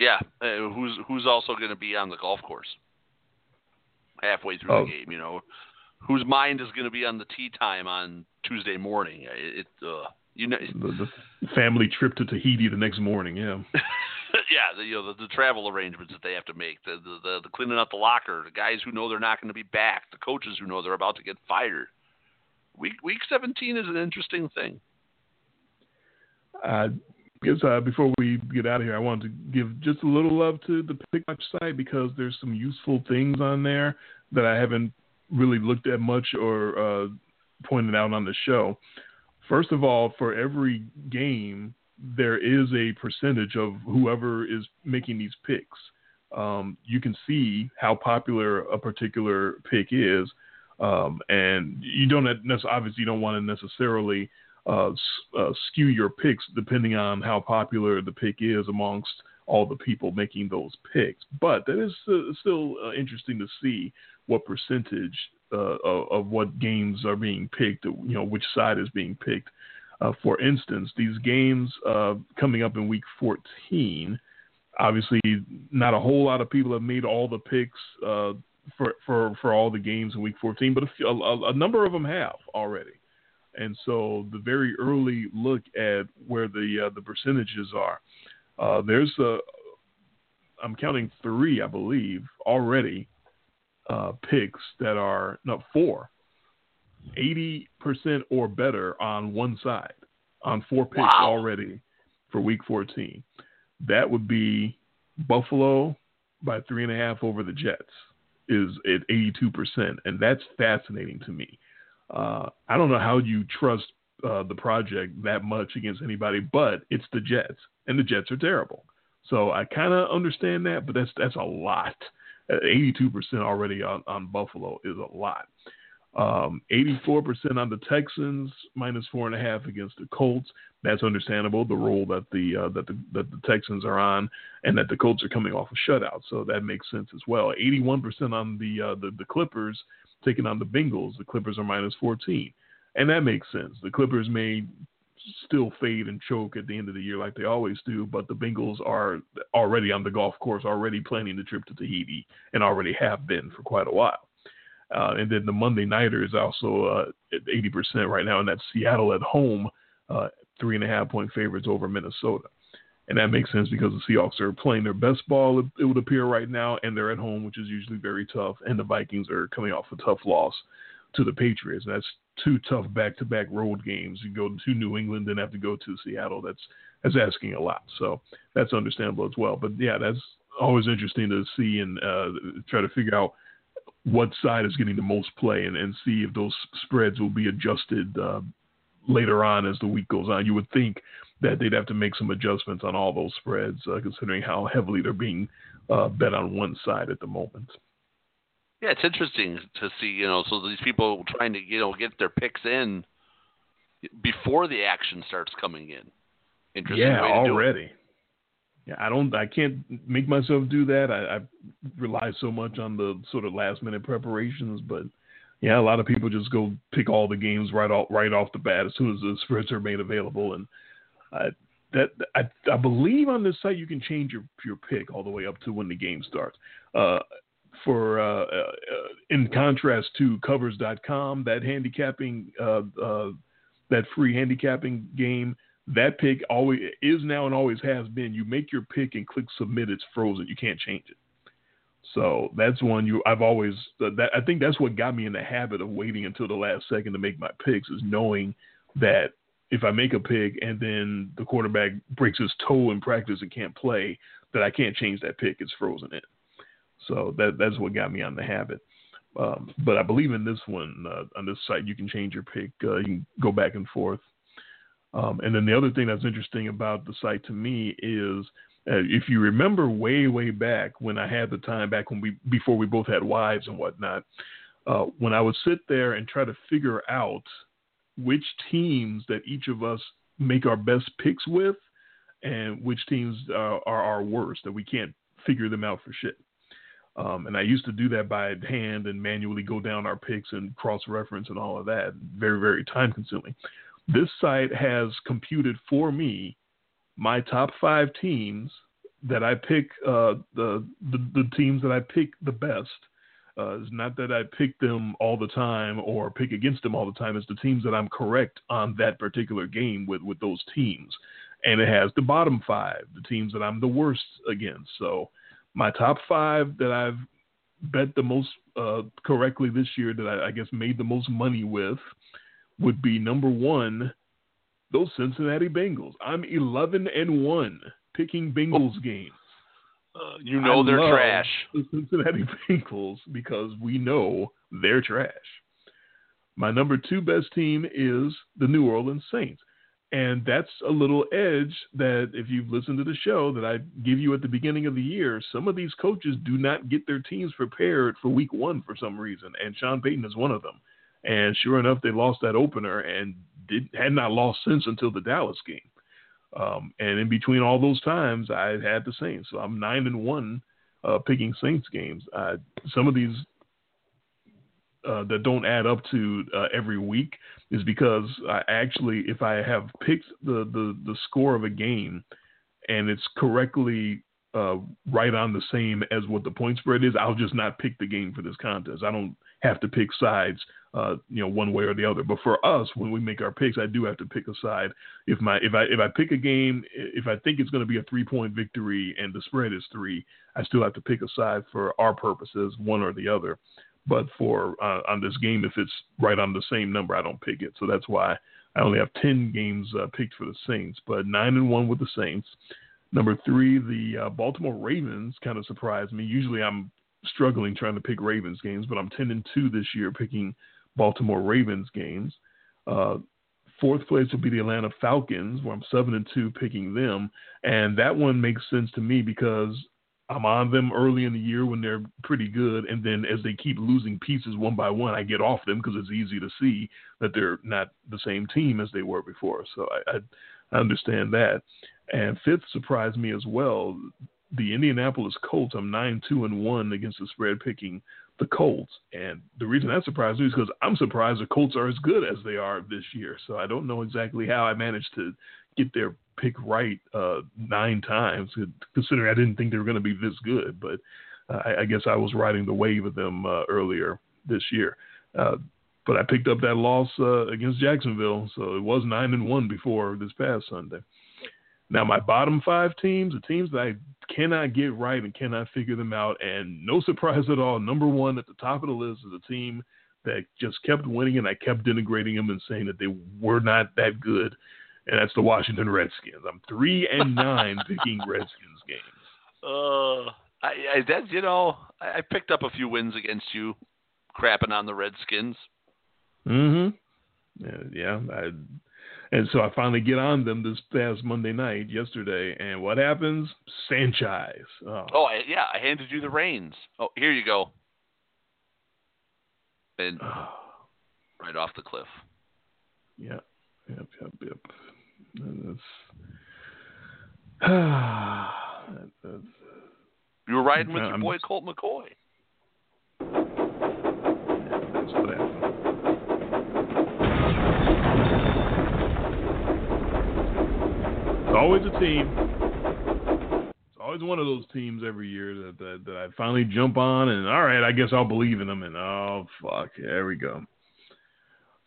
Speaker 4: Yeah, uh, who's who's also going to be on the golf course halfway through
Speaker 3: oh.
Speaker 4: the game? You know, whose mind is going to be on the tee time on Tuesday morning. It, it uh, you know,
Speaker 3: the, the, family trip to Tahiti the next morning. Yeah.
Speaker 4: yeah, the, you know the, the, travel arrangements that they have to make, the, the the, the cleaning out the locker, the guys who know they're not going to be back, the coaches who know they're about to get fired. Week week 17 is an interesting thing.
Speaker 3: Uh, guess uh, before we get out of here, I wanted to give just a little love to the Pick site because there's some useful things on there that I haven't really looked at much or uh, pointed out on the show. First of all, for every game, there is a percentage of whoever is making these picks. Um, you can see how popular a particular pick is, um, and you don't obviously you don't want to necessarily uh, uh, skew your picks depending on how popular the pick is amongst all the people making those picks. But that is uh, still uh, interesting to see what percentage uh, of, of, what games are being picked, you know, which side is being picked. Uh, for instance, these games uh, coming up in week 14, obviously, not a whole lot of people have made all the picks uh, for, for, for all the games in week 14, but a, few, a, a number of them have already. And so the very early look at where the the percentages are, uh, there's a I'm counting three, I believe, already uh, picks that are no four, 80% or better on one side, on four picks
Speaker 4: wow.
Speaker 3: already for week 14. That would be Buffalo by three and a half over the Jets is at 82%. And that's fascinating to me. Uh, I don't know how you trust uh, the project that much against anybody, but it's the Jets, and the Jets are terrible. So I kind of understand that, but that's that's a lot. 82% already on, on Buffalo is a lot. Um, 84% on the Texans, minus four and a half against the Colts. That's understandable. The roll that the uh, that the that the Texans are on, and that the Colts are coming off a shutout, so that makes sense as well. 81% on the uh, the, the Clippers taking on the Bengals. The Clippers are minus 14. And that makes sense. The Clippers may still fade and choke at the end of the year like they always do, but the Bengals are already on the golf course, already planning the trip to Tahiti, and already have been for quite a while. Uh, and then the Monday Nighter is also uh, at 80% right now, and that's Seattle at home, uh, three and a half point favorites over Minnesota. And that makes sense because the Seahawks are playing their best ball, it would appear right now, and they're at home, which is usually very tough. And the Vikings are coming off a tough loss to the Patriots. That's two tough back-to-back road games. You go to New England, then have to go to Seattle. That's that's asking a lot. So that's understandable as well. But yeah, that's always interesting to see and uh, try to figure out what side is getting the most play and, and see if those spreads will be adjusted uh, later on as the week goes on. You would think that they'd have to make some adjustments on all those spreads, uh, considering how heavily they're being uh, bet on one side at the moment.
Speaker 4: Yeah, it's interesting to see, you know, so these people trying to, you know, get their picks in before the action starts coming in. Interesting.
Speaker 3: Yeah, already. Yeah, I don't, I can't make myself do that. I, I rely so much on the sort of last minute preparations, but yeah, a lot of people just go pick all the games right off, right off the bat as soon as the spreads are made available, and uh, that I, I believe on this site you can change your your pick all the way up to when the game starts. Uh, for uh, uh, in contrast to covers.com, that handicapping uh, uh, that free handicapping game, that pick always is now and always has been. You make your pick and click submit, it's frozen. You can't change it. So that's one you I've always that I think that's what got me in the habit of waiting until the last second to make my picks is knowing that if I make a pick and then the quarterback breaks his toe in practice and can't play, that I can't change that pick. It's frozen in. So that that's what got me on the habit. Um, but I believe in this one uh, on this site you can change your pick. Uh, you can go back and forth. Um, and then the other thing that's interesting about the site to me is uh, if you remember way way back when I had the time back when we before we both had wives and whatnot, uh, when I would sit there and try to figure out which teams that each of us make our best picks with and which teams are our worst that we can't figure them out for shit. Um, and I used to do that by hand and manually go down our picks and cross reference and all of that. Very, very time consuming. This site has computed for me my top five teams that I pick, uh, the, the, the teams that I pick the best. Uh, it's not that I pick them all the time or pick against them all the time. It's the teams that I'm correct on that particular game with, with those teams. And it has the bottom five, the teams that I'm the worst against. So my top five that I've bet the most uh, correctly this year that I, I, guess made the most money with would be number one, those Cincinnati Bengals. I'm 11 and one picking Bengals oh. games.
Speaker 4: Uh, you know I they're trash.
Speaker 3: The Cincinnati Bengals because we know they're trash. My number two best team is the New Orleans Saints. And that's a little edge that if you've listened to the show that I give you at the beginning of the year, some of these coaches do not get their teams prepared for week one for some reason. And Sean Payton is one of them. And sure enough, they lost that opener and did had not lost since until the Dallas game. Um, and in between all those times, I had the Saints. So I'm nine and one uh, picking Saints games. Uh, some of these uh, that don't add up to uh, every week is because I actually, if I have picked the, the, the score of a game and it's correctly uh, right on the same as what the point spread is, I'll just not pick the game for this contest. I don't have to pick sides, uh, you know, one way or the other. But for us, when we make our picks, I do have to pick a side. If my if I if I pick a game, if I think it's going to be a three point victory and the spread is three, I still have to pick a side for our purposes, one or the other. But for uh, on this game, if it's right on the same number, I don't pick it. So that's why I only have ten games uh, picked for the Saints, but nine and one with the Saints. Number three, the uh, Baltimore Ravens kind of surprised me. Usually, I'm struggling trying to pick Ravens games, but I'm ten and two this year picking Baltimore Ravens games. Uh, fourth place will be the Atlanta Falcons, where I'm seven and two picking them, and that one makes sense to me because I'm on them early in the year when they're pretty good, and then as they keep losing pieces one by one, I get off them because it's easy to see that they're not the same team as they were before. So I, I, I understand that. And fifth surprised me as well. the Indianapolis Colts. I'm nine two and one against the spread, picking the Colts. And the reason that surprised me is because I'm surprised the Colts are as good as they are this year. So I don't know exactly how I managed to get their pick right uh, nine times, considering I didn't think they were going to be this good. But uh, I, I, guess I was riding the wave of them uh, earlier this year. Uh, but I picked up that loss uh, against Jacksonville, so it was nine and one before this past Sunday. Now my bottom five teams, the teams that I cannot get right and cannot figure them out, and no surprise at all. Number one at the top of the list is a team that just kept winning, and I kept denigrating them and saying that they were not that good, and that's the Washington Redskins. I'm three and nine picking Redskins games.
Speaker 4: Uh, I, I that you know I, I picked up a few wins against you, crapping on the Redskins.
Speaker 3: Mm-hmm. Yeah, yeah. I, and so I finally get on them this past Monday night, yesterday, and what happens? Sanchez.
Speaker 4: Oh, oh I, yeah, I handed you the reins. Oh, here you go. And right off the cliff.
Speaker 3: Yeah, yep, yep, yep.
Speaker 4: That's, that's, you were riding with your boy Colt McCoy.
Speaker 3: That's what happened. It's always a team. It's always one of those teams every year that, that, that I finally jump on and all right, I guess I'll believe in them and oh fuck, there we go.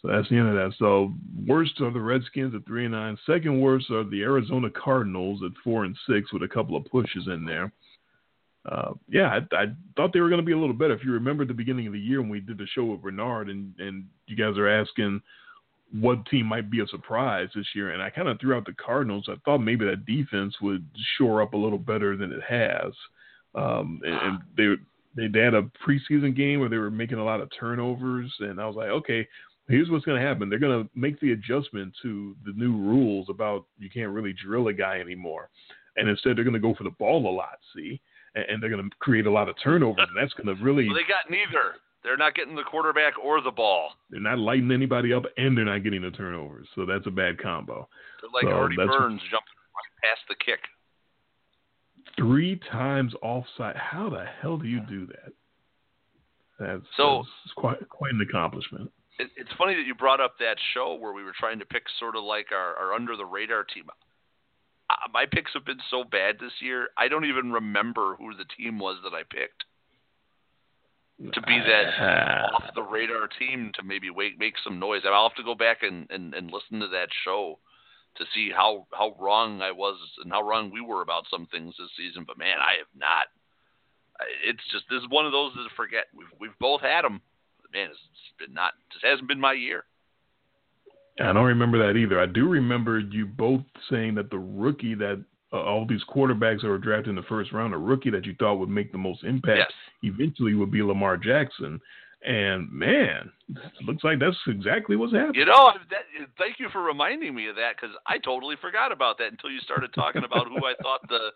Speaker 3: So that's the end of that. So worst are the Redskins at three and nine. Second worst are the Arizona Cardinals at four and six with a couple of pushes in there. Uh, yeah, I, I, thought they were going to be a little better. If you remember the beginning of the year when we did the show with Bernard, and and you guys are asking what team might be a surprise this year. And I kind of threw out the Cardinals. I thought maybe that defense would shore up a little better than it has. Um, and, and they, they they had a preseason game where they were making a lot of turnovers, and I was like, okay, here's what's going to happen. They're going to make the adjustment to the new rules about you can't really drill a guy anymore, and instead they're going to go for the ball a lot. See, and, and they're going to create a lot of turnovers, and that's going to really.
Speaker 4: Well, they got neither. They're not getting the quarterback or the ball.
Speaker 3: They're not lighting anybody up, and they're not getting the turnovers. So that's a bad combo.
Speaker 4: They're like so Artie Burns jumping right past the kick.
Speaker 3: Three times offside. How the hell do you do that? That's,
Speaker 4: so,
Speaker 3: that's quite quite an accomplishment.
Speaker 4: It, it's funny that you brought up that show where we were trying to pick sort of like our, our under the radar team. Uh, my picks have been so bad this year. I don't even remember who the team was that I picked to be that off the radar team to maybe wake, make some noise. I'll have to go back and, and, and listen to that show to see how, how wrong I was and how wrong we were about some things this season. But man, I have not. It's just this is one of those to forget. We've we've both had them. Man, it's been not. It hasn't been my year.
Speaker 3: I don't remember that either. I do remember you both saying that the rookie that uh, all these quarterbacks that were drafted in the first round, a rookie that you thought would make the most impact
Speaker 4: yes.
Speaker 3: eventually would be Lamar Jackson. And man, looks like that's exactly what's happening.
Speaker 4: You know, that, thank you for reminding me of that because I totally forgot about that until you started talking about who I thought the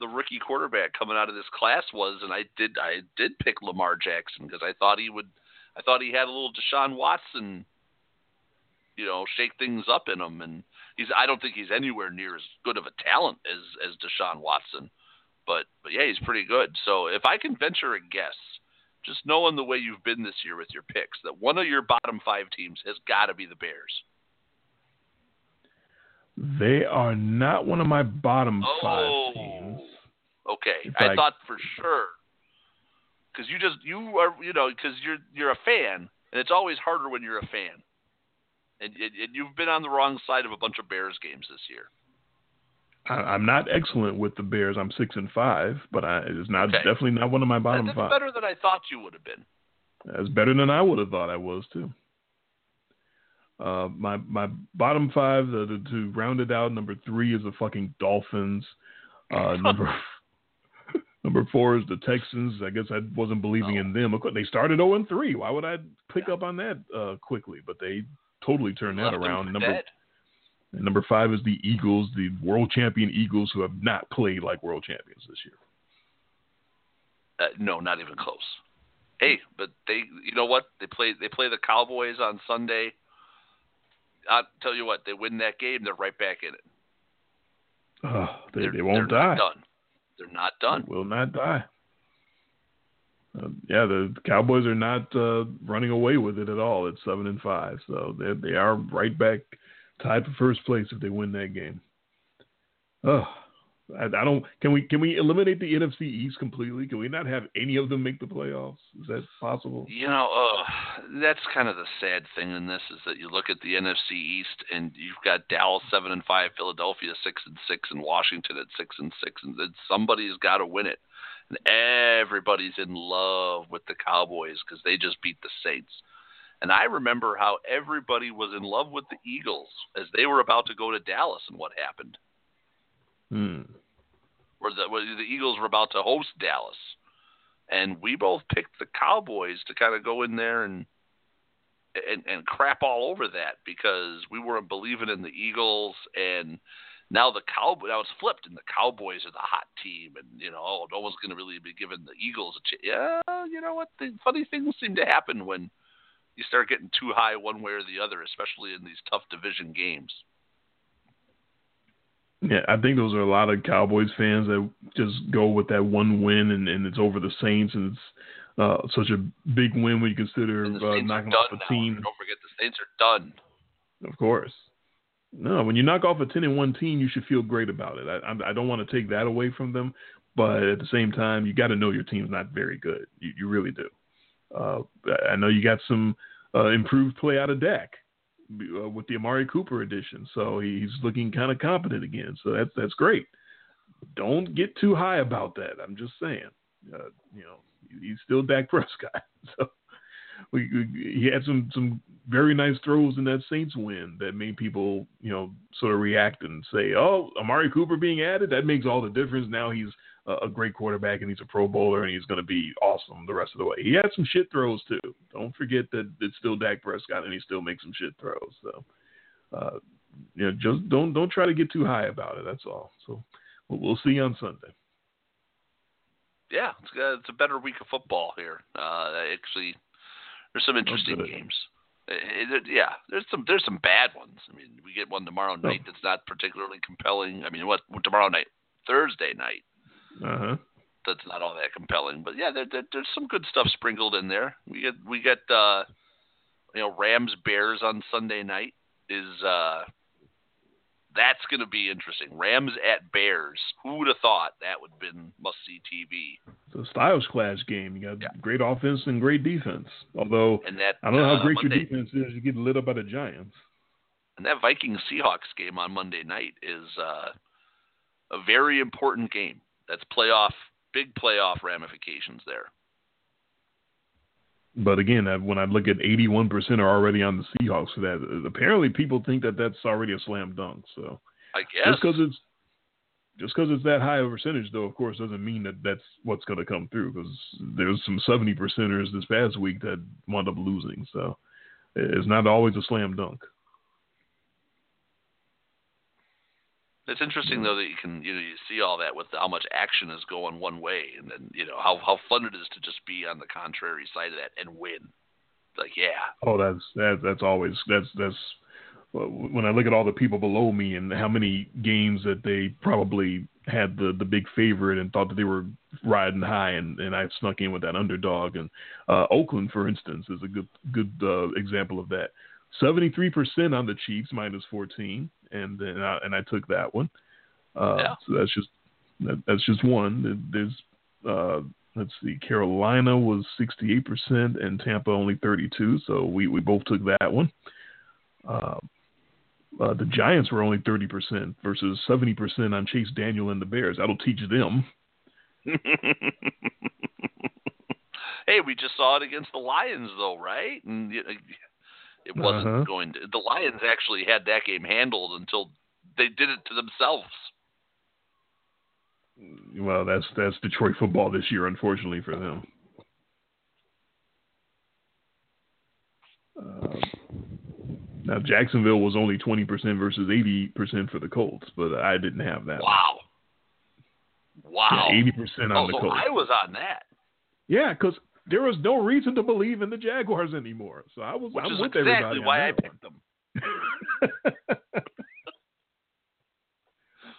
Speaker 4: the rookie quarterback coming out of this class was, and I did I did pick Lamar Jackson because I thought he would I thought he had a little Deshaun Watson, you know, shake things up in him, and he's I don't think he's anywhere near as good of a talent as as Deshaun Watson, but but yeah, he's pretty good. So if I can venture a guess, just knowing the way you've been this year with your picks, that one of your bottom five teams has got to be the Bears.
Speaker 3: They are not one of my bottom
Speaker 4: oh,
Speaker 3: five teams.
Speaker 4: Okay, I, I thought for sure because you just you are you know because you're you're a fan, and it's always harder when you're a fan and, and you've been on the wrong side of a bunch of Bears games this year.
Speaker 3: I, am not excellent with the Bears. I'm six and five, but I, it's not
Speaker 4: okay.
Speaker 3: definitely not one of my bottom
Speaker 4: That's
Speaker 3: five.
Speaker 4: better than I thought you would have been.
Speaker 3: That's better than I would have thought I was too. Uh, my my bottom five the, the, to round it out. Number three is the fucking Dolphins. Uh, number number four is the Texans. I guess I wasn't believing in them. They started 0 and three. Why would I pick yeah. up on that uh, quickly? But they totally turn that around. Number number five is the Eagles, the world champion Eagles, who have not played like world champions this year.
Speaker 4: Uh, no, not even close. Hey, but they, you know what? They play they play the Cowboys on Sunday. I'll tell you what, they win that game, they're right back in it.
Speaker 3: Oh, they, they won't die.
Speaker 4: done. They're not done.
Speaker 3: Will not die. Uh, yeah, the Cowboys are not uh, running away with it at all. It's seven and five, so they they are right back tied for first place if they win that game. Oh, I, I, don't. Can we can we eliminate the NFC East completely? Can we not have any of them make the playoffs? Is that possible?
Speaker 4: You know, uh, that's kind of the sad thing in this is that you look at the NFC East and you've got Dallas seven and five, Philadelphia six and six, and Washington at six and six, and somebody's got to win it. And everybody's in love with the Cowboys because they just beat the Saints. And I remember how everybody was in love with the Eagles as they were about to go to Dallas and what happened.
Speaker 3: Hmm.
Speaker 4: Where the, where the Eagles were about to host Dallas. And we both picked the Cowboys to kind of go in there and and, and crap all over that because we weren't believing in the Eagles and now the Cowboys now it's flipped and the Cowboys are the hot team and you know oh no one's going to really be giving the Eagles a chance. Yeah, you know what? The funny things seem to happen when you start getting too high one way or the other, especially in these tough division games.
Speaker 3: Yeah, I think those are a lot of Cowboys fans that just go with that one win and, and it's over the Saints and it's uh, such a big win when you consider uh, knocking off a
Speaker 4: now.
Speaker 3: team.
Speaker 4: Don't forget the Saints are done.
Speaker 3: Of course. No, when you knock off a ten and one team, you should feel great about it. I, I don't want to take that away from them, but at the same time, you got to know your team's not very good. You, you really do. Uh, I know you got some uh, improved play out of Dak uh, with the Amari Cooper edition. so he's looking kind of competent again. So that's that's great. Don't get too high about that. I'm just saying. Uh, you know, he's still Dak Prescott. So we, we, he had some some very nice throws in that Saints win that made people you know sort of react and say, "Oh, Amari Cooper being added that makes all the difference." Now he's a, a great quarterback and he's a Pro Bowler and he's going to be awesome the rest of the way. He had some shit throws too. Don't forget that it's still Dak Prescott and he still makes some shit throws. So, uh, you know, just don't don't try to get too high about it. That's all. So we'll, we'll see you on Sunday.
Speaker 4: Yeah, it's, uh, it's a better week of football here. Uh, actually, there's some interesting games. It, it, yeah, there's some there's some bad ones. I mean, we get one tomorrow
Speaker 3: Oh.
Speaker 4: night that's not particularly compelling. I mean, what tomorrow night? Thursday night.
Speaker 3: Uh huh.
Speaker 4: That's not all that compelling. But yeah, there, there, there's some good stuff sprinkled in there. We get we get uh, you know Rams Bears on Sunday night is uh, that's going to be interesting. Rams at Bears. Who would have thought that would have been must see TV?
Speaker 3: It's a styles clash game. You got
Speaker 4: Yeah.
Speaker 3: great offense and great defense. Although
Speaker 4: that
Speaker 3: I don't know
Speaker 4: uh,
Speaker 3: how great
Speaker 4: Monday,
Speaker 3: your defense is. You get lit up by the Giants.
Speaker 4: And that Vikings Seahawks game on Monday night is uh, a very important game. That's playoff, big playoff ramifications there.
Speaker 3: But again, when I look at 81% are already on the Seahawks for that, apparently people think that that's already a slam dunk. So
Speaker 4: I guess.
Speaker 3: just because it's just because it's that high of a percentage, though, of course, doesn't mean that that's what's going to come through. Because there's some 70 percenters this past week that wound up losing. So it's not always a slam dunk.
Speaker 4: It's interesting though that you can you know you see all that with how much action is going one way, and then you know how how fun it is to just be on the contrary side of that and win. Like yeah,
Speaker 3: Oh, that's that, that's always that's that's when I look at all the people below me and how many games that they probably had the the big favorite and thought that they were riding high, and and I snuck in with that underdog. And uh, Oakland, for instance, is a good good uh, example of that. Seventy three percent on the Chiefs minus fourteen, and then I, and I took that one. Uh,
Speaker 4: Yeah.
Speaker 3: So that's just that, that's just one. There's uh, let's see, Carolina was 68% and Tampa only 32, so we, we both took that one. Uh, uh, the Giants were only 30% versus 70% on Chase Daniel and the Bears. That'll teach them.
Speaker 4: hey, we just saw it against the Lions though, right? And it wasn't
Speaker 3: Uh-huh.
Speaker 4: going to. The Lions actually had that game handled until they did it to themselves.
Speaker 3: Well, that's that's Detroit football this year, unfortunately for them. Uh, now Jacksonville was only 20% versus 80% for the Colts, but I didn't have that.
Speaker 4: Wow. Wow.
Speaker 3: Yeah, 80% on
Speaker 4: oh,
Speaker 3: the
Speaker 4: so
Speaker 3: Colts.
Speaker 4: I was on that.
Speaker 3: Yeah, because there was no reason to believe in the Jaguars anymore. So I was
Speaker 4: Which
Speaker 3: I'm
Speaker 4: is
Speaker 3: with
Speaker 4: exactly
Speaker 3: everybody on
Speaker 4: why I picked them.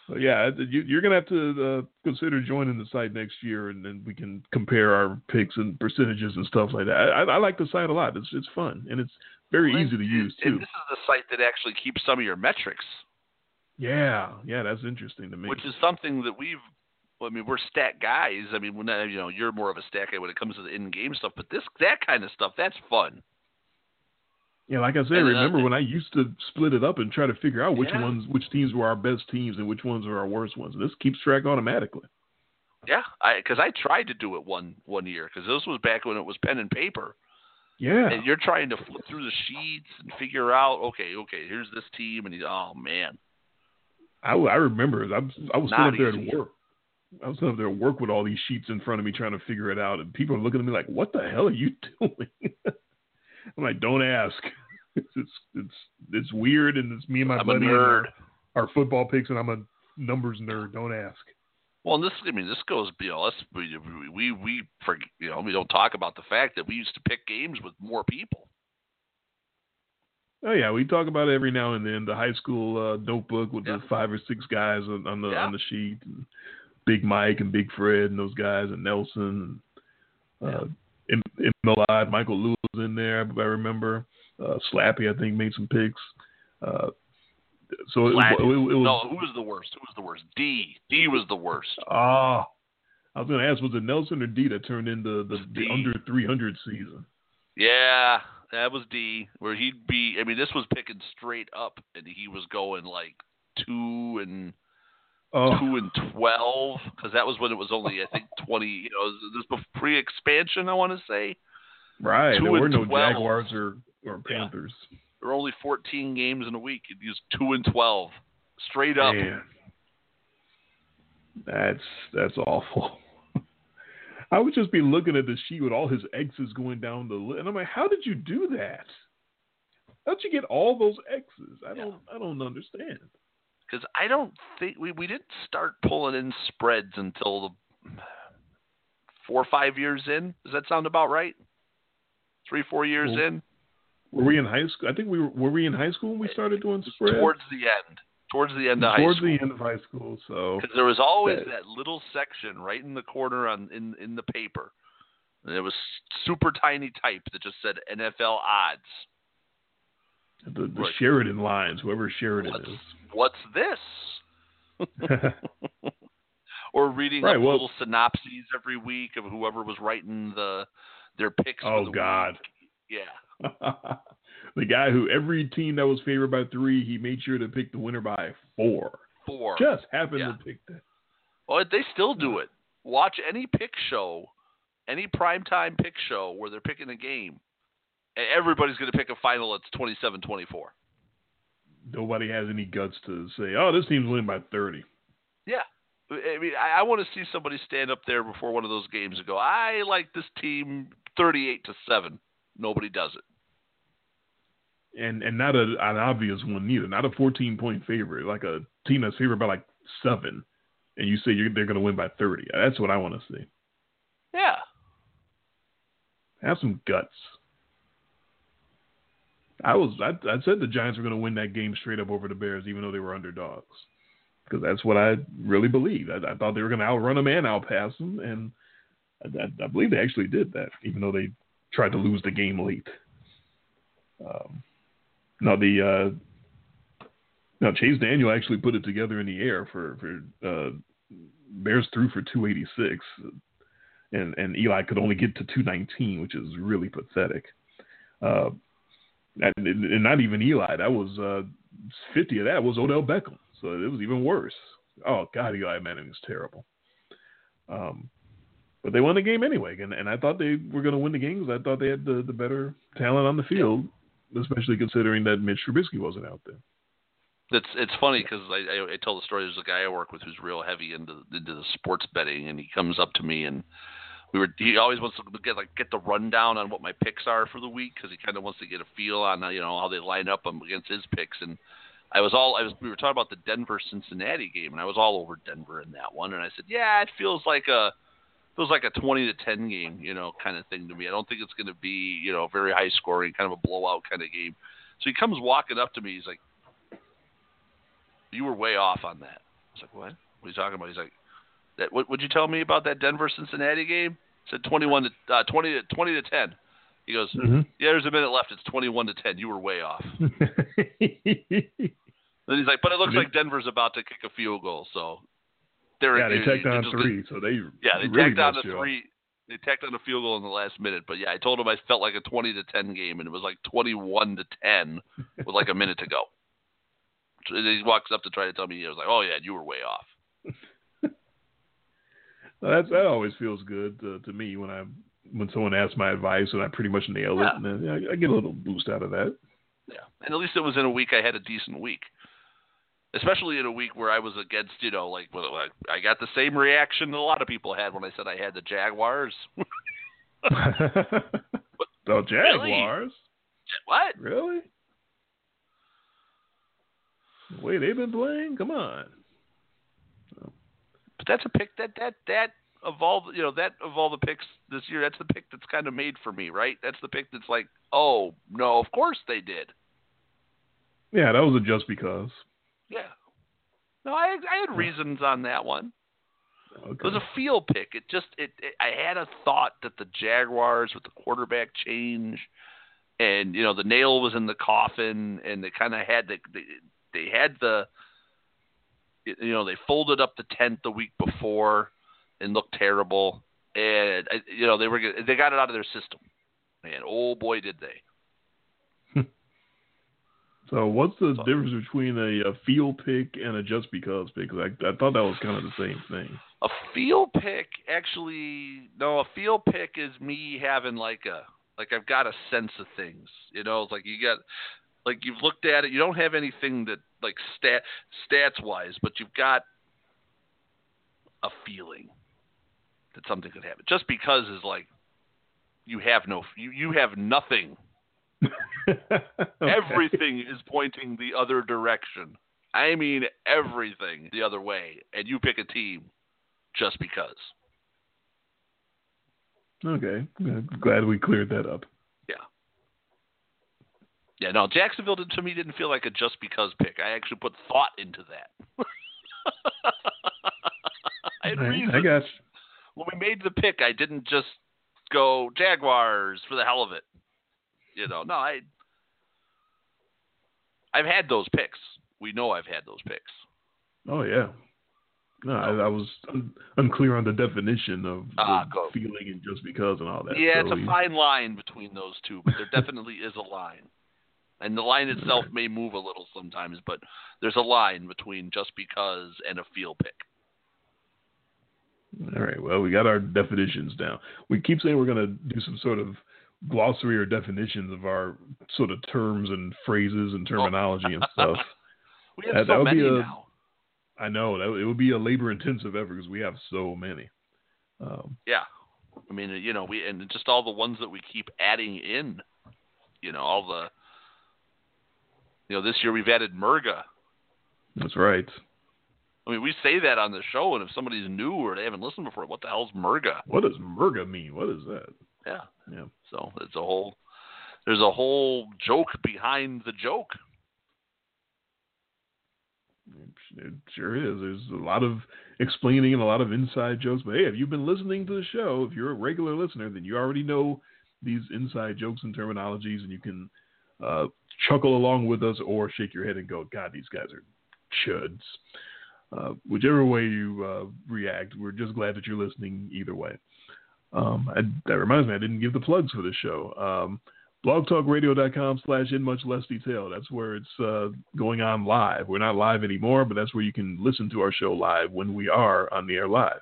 Speaker 3: So yeah, you, are gonna have to uh, consider joining the site next year, and then we can compare our picks and percentages and stuff like that. I, I like the site a lot. It's it's fun and it's very well, easy to use too.
Speaker 4: And this is the site that actually keeps some of your metrics.
Speaker 3: Yeah, yeah, that's interesting to me.
Speaker 4: Which is something that we've. I mean, we're stat guys. I mean, when you know, you're more of a stat guy when it comes to the in-game stuff, but this that kind of stuff, that's fun.
Speaker 3: Yeah, like I said, and, uh, remember uh, when I used to split it up and try to figure out which yeah. ones, which teams were our best teams and which ones were our worst ones. This keeps track automatically.
Speaker 4: Yeah, because I, I, tried to do it one one year because this was back when it was pen and paper.
Speaker 3: Yeah,
Speaker 4: and you're trying to flip through the sheets and figure out, okay, okay, here's this team, and he's, oh man.
Speaker 3: I, I remember I was I was sitting up there at work. I was sitting up there at work with all these sheets in front of me trying to figure it out, and people are looking at me like, "What the hell are you doing?" I'm like, don't ask. It's it's it's, weird, and it's me and my
Speaker 4: I'm
Speaker 3: buddy
Speaker 4: our
Speaker 3: football picks, and I'm a numbers nerd. Don't ask.
Speaker 4: Well, this I mean, this goes know, us we we we forget, you know we don't talk about the fact that we used to pick games with more people.
Speaker 3: Oh yeah, we talk about it every now and then. The high school uh, notebook with yeah. the five or six guys on, on the yeah. on the sheet, and Big Mike and Big Fred and those guys and Nelson. And, uh, in, in Millard, Michael Lewis was in there. I remember uh, Slappy, I think, made some picks. Uh, so it, it, it, was
Speaker 4: no. Who was the worst? Who was the worst? D. D was the worst.
Speaker 3: Ah, I was going to ask, was it Nelson or D that turned into the, the under 300 season?
Speaker 4: Yeah, that was D. Where he'd be. I mean, this was picking straight up, and he was going like two and oh. two and twelve because that was when it was only I think twenty. You know, this pre-expansion. I want to say.
Speaker 3: Right. Two there were no 12. Jaguars or or Panthers.
Speaker 4: Yeah. There were only fourteen games in a week. You'd use two and twelve, straight up.
Speaker 3: Man. That's that's awful. I would just be looking at the sheet with all his X's going down the list, and I'm like, how did you do that? How'd you get all those X's? I don't I don't understand
Speaker 4: because I don't think we we didn't start pulling in spreads until the four or five years in. Does that sound about right? Three four years well, in.
Speaker 3: Were we in high school? I think we were. Were we in high school when we started doing spreads?
Speaker 4: Towards the end. Towards the end of
Speaker 3: towards
Speaker 4: high school.
Speaker 3: Towards the end of high school. So
Speaker 4: because there was always that, that little section right in the corner on in in the paper. And it was super tiny type that just said NFL odds.
Speaker 3: The, the right. Sheridan lines, whoever Sheridan
Speaker 4: what's,
Speaker 3: is.
Speaker 4: What's this? or reading
Speaker 3: right, well,
Speaker 4: little synopses every week of whoever was writing the their picks.
Speaker 3: Oh
Speaker 4: the
Speaker 3: God.
Speaker 4: Week. Yeah.
Speaker 3: the guy who every team that was favored by three, he made sure to pick the winner by four.
Speaker 4: Four.
Speaker 3: Just happened
Speaker 4: yeah.
Speaker 3: to pick that.
Speaker 4: Well, they still do it. Watch any pick show, any primetime pick show where they're picking a game everybody's going to pick a final that's 27-24.
Speaker 3: Nobody has any guts to say, "Oh, this team's winning by 30."
Speaker 4: Yeah, I mean, I, I want to see somebody stand up there before one of those games and go, "I like this team 38 to seven." Nobody does it.
Speaker 3: And and not a, an obvious one neither. Not a 14 point favorite, like a team that's favored by like seven, and you say they're going to win by 30. That's what I want to see.
Speaker 4: Yeah.
Speaker 3: Have some guts. I was I, I said the Giants were going to win that game straight up over the Bears, even though they were underdogs, because that's what I really believed. I, I thought they were going to outrun them and outpass them, and I, I, believe they actually did that, even though they tried to lose the game late. Um, now the uh, now Chase Daniel actually put it together in the air for for uh, Bears threw for 286, and and Eli could only get to 219, which is really pathetic. Uh, and, and not even Eli. That was uh, 50 of that was Odell Beckham. So it was even worse. Oh God, Eli Manning is terrible. Um, but they won the game anyway, and, and I thought they were going to win the game because I thought they had the, the better talent on the field, especially considering that Mitch Trubisky wasn't out there.
Speaker 4: It's it's funny because I, I I tell the story. There's a guy I work with who's real heavy into into the sports betting, and he comes up to me and we were he always wants to get like get the rundown on what my picks are for the week because he kind of wants to get a feel on uh, you know how they line up um, against his picks and I was all I was we were talking about the Denver Cincinnati game and I was all over Denver in that one and I said yeah it feels like a feels like a 20 to 10 game you know kind of thing to me I don't think it's going to be you know very high scoring kind of a blowout kind of game so he comes walking up to me he's like you were way off on that I was like, what? What are you talking about? He's like, that. What would you tell me about that Denver Cincinnati game? I said 21 to uh, 20 to 20 to 10. He goes,
Speaker 3: Mm-hmm.
Speaker 4: yeah, there's a minute left. It's 21 to 10. You were way off. Then he's like, but it looks like Denver's about to kick a field goal. So they're
Speaker 3: yeah, they tacked
Speaker 4: it
Speaker 3: on three, so they
Speaker 4: Yeah, they
Speaker 3: really
Speaker 4: tacked on a
Speaker 3: messed you up.
Speaker 4: three. They tacked on a field goal in the last minute. But yeah, I told him I felt like a 20 to 10 game, and it was like 21 to 10 with like a minute to go. So he walks up to try to tell me. He was like, "Oh yeah, you were way off."
Speaker 3: That's that always feels good uh, to me when I when someone asks my advice and I pretty much nail it,
Speaker 4: Yeah.
Speaker 3: and then I, I get a little boost out of that.
Speaker 4: Yeah, and at least it was in a week I had a decent week. Especially in a week where I was against, you know, like, well, like I got the same reaction that a lot of people had when I said I had the Jaguars.
Speaker 3: the Jaguars,
Speaker 4: what?
Speaker 3: really? The way they've been playing, come on.
Speaker 4: But that's a pick that that that of all you know that of all the picks this year, that's the pick that's kind of made for me, right? That's the pick that's like, oh no, of course they did.
Speaker 3: Yeah, that was a just because.
Speaker 4: Yeah. No, I I had reasons on that one.
Speaker 3: Okay.
Speaker 4: It was a feel pick. It just it, it I had a thought that the Jaguars with the quarterback change and you know the nail was in the coffin and they kind of had the they, they had the you know they folded up the tent the week before and looked terrible and you know they were they got it out of their system. And oh boy did they.
Speaker 3: So what's the
Speaker 4: So-
Speaker 3: difference between a, a feel pick and a just because pick? I, I thought that was kind of the same thing.
Speaker 4: A feel pick actually no, a feel pick is me having like a like I've got a sense of things. You know, it's like you got like you've looked at it, you don't have anything that like stat stats wise, but you've got a feeling that something could happen. Just because is like you have no you, you have nothing.
Speaker 3: Okay.
Speaker 4: Everything is pointing the other direction. I mean everything the other way. And you pick a team just because.
Speaker 3: Okay. Glad we cleared that up.
Speaker 4: Yeah, no, Jacksonville to me didn't feel like a just because pick. I actually put thought into that. I had
Speaker 3: All right. I got you.
Speaker 4: When we made the pick, I didn't just go Jaguars for the hell of it. You know, no, I I've had those picks. We know I've had those picks.
Speaker 3: Oh yeah. No, I, I was un- unclear on the definition of the ah,
Speaker 4: go.
Speaker 3: feeling and just because and all that.
Speaker 4: yeah,
Speaker 3: so
Speaker 4: it's a
Speaker 3: we-
Speaker 4: fine line between those two, but there definitely is a line. And the line itself may move a little sometimes, but there's a line between just because and a feel pick.
Speaker 3: All right. Well, we got our definitions down. We keep saying we're going to do some sort of glossary or definitions of our sort of terms and phrases and terminology and stuff.
Speaker 4: We have
Speaker 3: That-
Speaker 4: so many
Speaker 3: a-
Speaker 4: now.
Speaker 3: I know that it would be a labor intensive effort because we have so many. Um,
Speaker 4: Yeah. I mean, you know, we and just all the ones that we keep adding in. You know, all the you know, this year we've added Murga.
Speaker 3: that's right.
Speaker 4: I mean, we say that on the show, and if somebody's new or they haven't listened before, what the hell's Murga?
Speaker 3: What does Murga mean? What is that?
Speaker 4: Yeah.
Speaker 3: Yeah.
Speaker 4: So it's a whole there's a whole joke behind the joke.
Speaker 3: It sure is. There's a lot of explaining and a lot of inside jokes. But hey, if you've been listening to the show, if you're a regular listener, then you already know these inside jokes and terminologies, and you can uh, chuckle along with us or shake your head and go, "God, these guys are chuds." Uh, whichever way you uh, react, we're just glad that you're listening either way. Um, I, that reminds me, I didn't give the plugs for this show. Um, blogtalkradio.com slash in much less detail. That's where it's uh, going on live. We're not live anymore, but that's where you can listen to our show live when we are on the air live.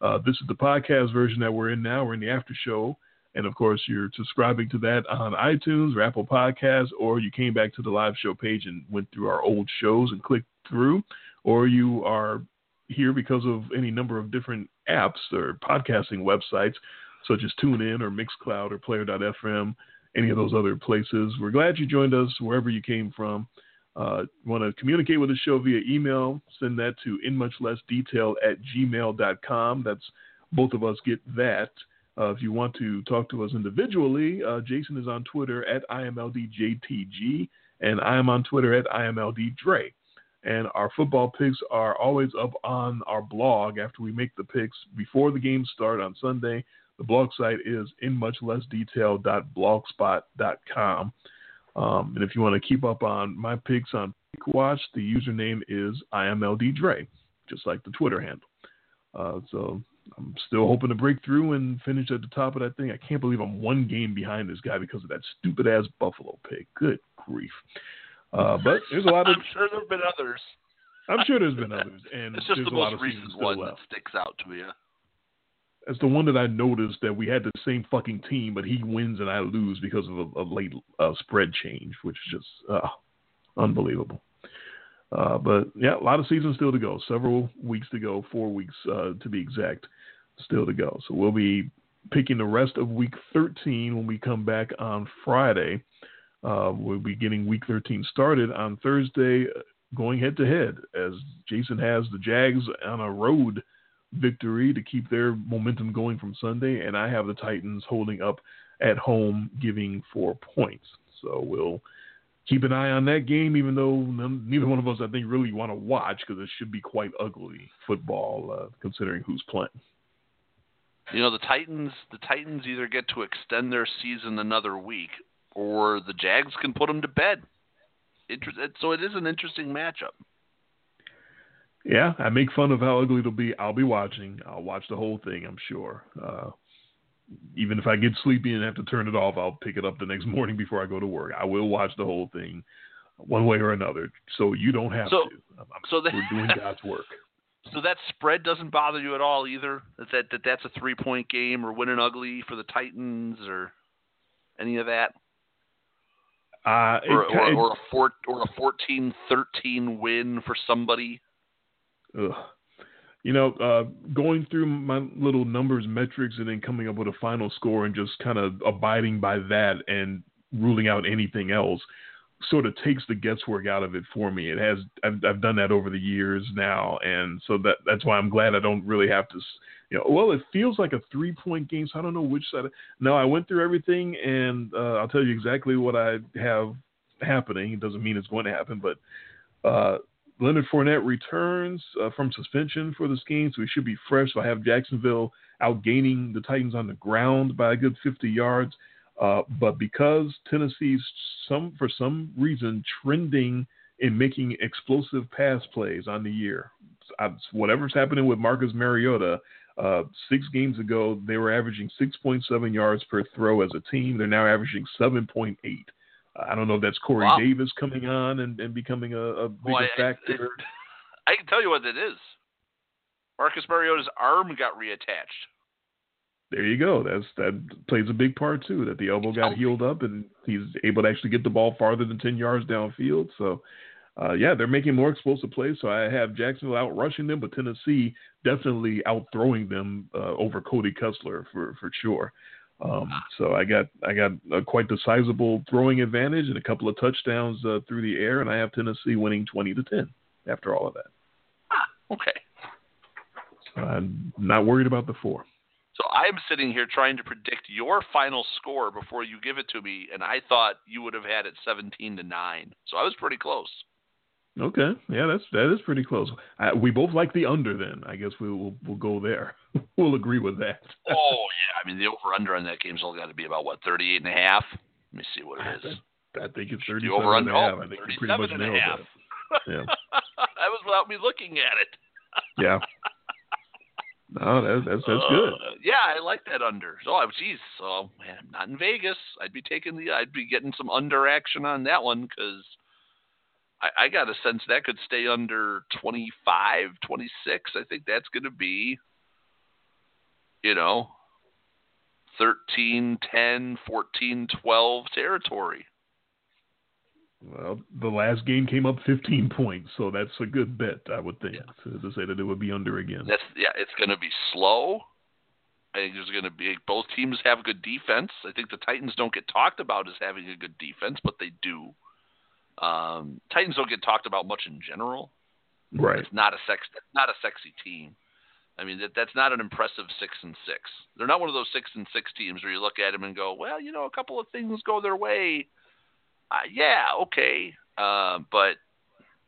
Speaker 3: Uh, this is the podcast version that we're in now. We're in the after show. And of course, you're subscribing to that on iTunes or Apple Podcasts, or you came back to the live show page and went through our old shows and clicked through, or you are here because of any number of different apps or podcasting websites such as TuneIn or Mixcloud or Player.fm any of those other places. We're glad you joined us wherever you came from. Uh, want to communicate with the show via email, send that to in much less detail at gmail.com. That's both of us get that. Uh, if you want to talk to us individually, uh, Jason is on Twitter at IMLDJTG, and I am on Twitter at IMLDDre. And our football picks are always up on our blog after we make the picks before the games start on Sunday. The blog site is in much less detail.blogspot.com. Um, and if you want to keep up on my picks on PickWatch, the username is IMLDDre, just like the Twitter handle. Uh, so I'm still hoping to break through and finish at the top of that thing. I can't believe I'm one game behind this guy because of that stupid ass Buffalo pick. Good grief. Uh, but there's a lot of.
Speaker 4: I'm sure there've been others.
Speaker 3: I'm sure there's been others, and
Speaker 4: it's just the most recent one
Speaker 3: left.
Speaker 4: that sticks out to me.
Speaker 3: That's the one that I noticed that we had the same fucking team, but he wins and I lose because of a, a late uh, spread change, which is just uh, unbelievable. Uh, but yeah, a lot of season still to go. Several weeks to go, four weeks uh, to be exact, still to go. So we'll be picking the rest of week 13 when we come back on Friday. Uh, we'll be getting week 13 started on Thursday, going head to head as Jason has the Jags on a road victory to keep their momentum going from Sunday, and I have the Titans holding up at home, giving four points. So we'll keep an eye on that game, even though none, neither one of us, I think, really want to watch because it should be quite ugly football, uh, considering who's playing.
Speaker 4: You know, the Titans. The Titans either get to extend their season another week, or the Jags can put them to bed. Inter- so it is an interesting matchup.
Speaker 3: Yeah, I make fun of how ugly it'll be. I'll be watching. I'll watch the whole thing. I'm sure. Uh, even if I get sleepy and have to turn it off, I'll pick it up the next morning before I go to work. I will watch the whole thing, one way or another. So you don't have
Speaker 4: so,
Speaker 3: to. I'm,
Speaker 4: so the,
Speaker 3: we're doing God's work.
Speaker 4: So that spread doesn't bother you at all either. That that, that that's a three point game or win winning ugly for the Titans or any of that.
Speaker 3: Uh,
Speaker 4: or,
Speaker 3: it,
Speaker 4: or,
Speaker 3: it,
Speaker 4: or a four, or a 14-13 win for somebody.
Speaker 3: Ugh. You know, uh, going through my little numbers, metrics, and then coming up with a final score and just kind of abiding by that and ruling out anything else sort of takes the guesswork out of it for me. It has I've, I've done that over the years now, and so that that's why I'm glad I don't really have to. You know, well, it feels like a three point game, so I don't know which side. Of, no, I went through everything, and uh, I'll tell you exactly what I have happening. It doesn't mean it's going to happen, but uh, Leonard Fournette returns uh, from suspension for this game, so he should be fresh. So I have Jacksonville outgaining the Titans on the ground by a good 50 yards. Uh, but because Tennessee's some for some reason trending in making explosive pass plays on the year, whatever's happening with Marcus Mariota. Uh, six games ago, they were averaging 6.7 yards per throw as a team. They're now averaging 7.8. I don't know if that's Corey
Speaker 4: wow.
Speaker 3: Davis coming on and, and becoming a, a bigger
Speaker 4: well, I,
Speaker 3: factor.
Speaker 4: I, I can tell you what it is. Marcus Mariota's arm got reattached.
Speaker 3: There you go. That's that plays a big part too. That the elbow got healed up and he's able to actually get the ball farther than ten yards downfield. So, uh, yeah, they're making more explosive plays. So I have Jacksonville out rushing them, but Tennessee definitely out throwing them uh, over Cody Kessler for for sure. Um, so I got I got a quite the sizable throwing advantage and a couple of touchdowns uh, through the air, and I have Tennessee winning twenty to ten after all of that.
Speaker 4: Ah, okay.
Speaker 3: So I'm not worried about the four.
Speaker 4: So I'm sitting here trying to predict your final score before you give it to me, and I thought you would have had it 17 to nine. So I was pretty close.
Speaker 3: Okay, yeah, that's that is pretty close. Uh, we both like the under. Then I guess we will we'll go there. we'll agree with that.
Speaker 4: oh yeah, I mean the over under on that game's only got to be about what 38 and a half. Let me see what it is.
Speaker 3: I, I think it's 37
Speaker 4: the over
Speaker 3: and a half.
Speaker 4: Oh,
Speaker 3: I think we pretty much
Speaker 4: and
Speaker 3: nailed
Speaker 4: a half.
Speaker 3: that. Yeah.
Speaker 4: that was without me looking at it.
Speaker 3: yeah. No, that, that's that's
Speaker 4: uh,
Speaker 3: good.
Speaker 4: Yeah, I like that under. So, oh, geez, so man, I'm not in Vegas. I'd be taking the, I'd be getting some under action on that one because I, I got a sense that could stay under 25, 26. I think that's going to be, you know, 13, 10, 14, 12 territory.
Speaker 3: Well, the last game came up 15 points, so that's a good bet, I would think,
Speaker 4: Yeah.
Speaker 3: to, say that it would be under again.
Speaker 4: That's yeah, it's going to be slow. I think there's going to be both teams have good defense. I think the Titans don't get talked about as having a good defense, but they do. Um, Titans don't get talked about much in general.
Speaker 3: right.
Speaker 4: It's not a sex, not a sexy team. I mean, that that's not an impressive six and six. They're not one of those six and six teams where you look at them and go, well, you know, a couple of things go their way. Uh, yeah, okay, uh, but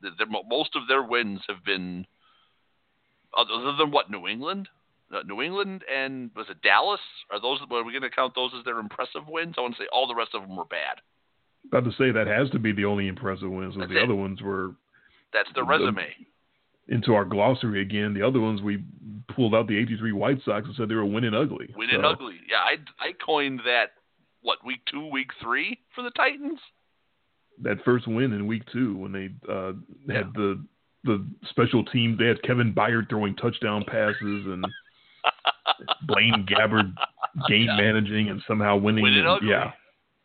Speaker 4: The, the, most of their wins have been other than what New England, uh, New England, and was it Dallas? Are those? Are we going to count those as their impressive wins? I want to say all the rest of them were bad.
Speaker 3: About to say that has to be the only impressive wins. The
Speaker 4: it.
Speaker 3: other ones were.
Speaker 4: That's the resume.
Speaker 3: into our glossary again. The other ones we pulled out the '83 White Sox and said they were winning ugly.
Speaker 4: Winning
Speaker 3: so.
Speaker 4: ugly. Yeah, I I coined that. What week two, week three for the Titans?
Speaker 3: That first win in week two when they uh, had yeah. the the special team. They had Kevin Byard throwing touchdown passes and Blaine Gabbert game yeah. managing and somehow winning.
Speaker 4: Winning ugly.
Speaker 3: Yeah,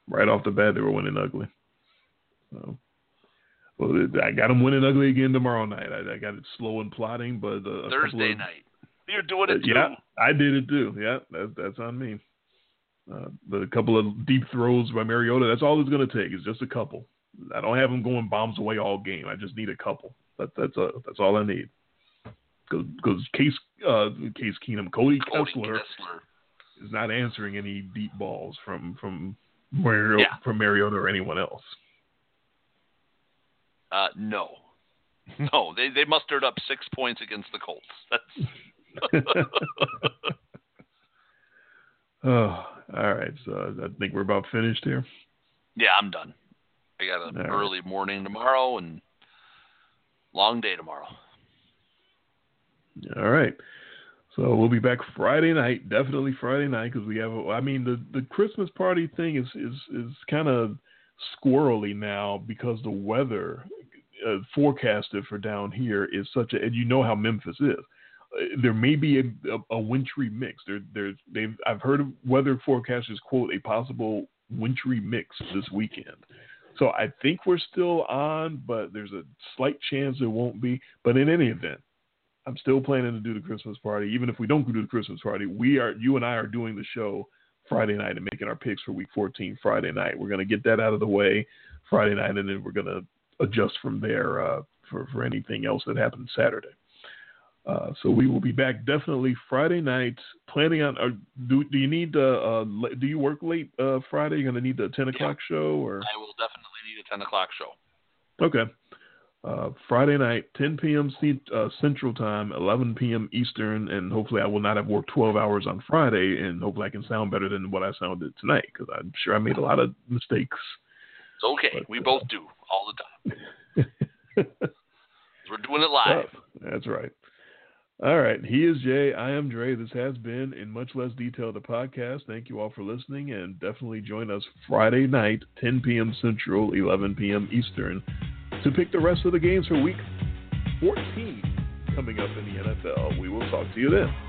Speaker 3: right off the bat they were winning ugly. So. Well, I got them winning ugly again tomorrow night. I, I got it slow and plotting, but uh,
Speaker 4: Thursday
Speaker 3: of,
Speaker 4: night. You're doing it too.
Speaker 3: Yeah, I did it too. Yeah, that, that's on me. Uh, but a couple of deep throws by Mariota. That's all it's going to take. Is just a couple. I don't have him going bombs away all game. I just need a couple. That, that's a, that's all I need. Because Case uh, Case Keenum, Cody,
Speaker 4: Cody
Speaker 3: Kessler,
Speaker 4: Kessler,
Speaker 3: is not answering any deep balls from from Mariota,
Speaker 4: yeah.
Speaker 3: from Mariota or anyone else.
Speaker 4: Uh, no, no. They they mustered up six points against the Colts. That's.
Speaker 3: oh, all right. So I think we're about finished here.
Speaker 4: Yeah, I'm done. I got an
Speaker 3: All
Speaker 4: early morning tomorrow and long day tomorrow.
Speaker 3: All right. So we'll be back Friday night, definitely Friday night, because we have. A, I mean, the the Christmas party thing is is is kind of squirrely now because the weather uh, forecasted for down here is such a, and you know how Memphis is. Uh, there may be a, a, a wintry mix. There, there's, they've, I've heard weather forecasters quote a possible wintry mix this weekend. So I think we're still on, but there's a slight chance it won't be. But in any event, I'm still planning to do the Christmas party. Even if we don't do the Christmas party, we are, you and I are doing the show Friday night and making our picks for Week 14 Friday night. We're going to get that out of the way Friday night, and then we're going to adjust from there uh, for for anything else that happens Saturday. Uh, so we will be back definitely Friday night. Planning on, uh, do do you need uh, uh do you work late uh, Friday? You're gonna need the ten o'clock
Speaker 4: yeah.
Speaker 3: show, or
Speaker 4: I will definitely need a ten o'clock show.
Speaker 3: Okay. Uh, Friday night, 10 p.m. C- uh, Central Time, 11 p.m. Eastern, and hopefully I will not have worked 12 hours on Friday, and hopefully I can sound better than what I sounded tonight because I'm sure I made a lot of mistakes.
Speaker 4: It's okay.
Speaker 3: But,
Speaker 4: we
Speaker 3: uh,
Speaker 4: both do all the time. We're doing it live.
Speaker 3: That's right. All right. He is Jay. I am Dre. This has been, in much less detail, the podcast. Thank you all for listening, and definitely join us Friday night, 10 p.m. Central, 11 p.m. Eastern, to pick the rest of the games for Week 14 coming up in the NFL. We will talk to you then.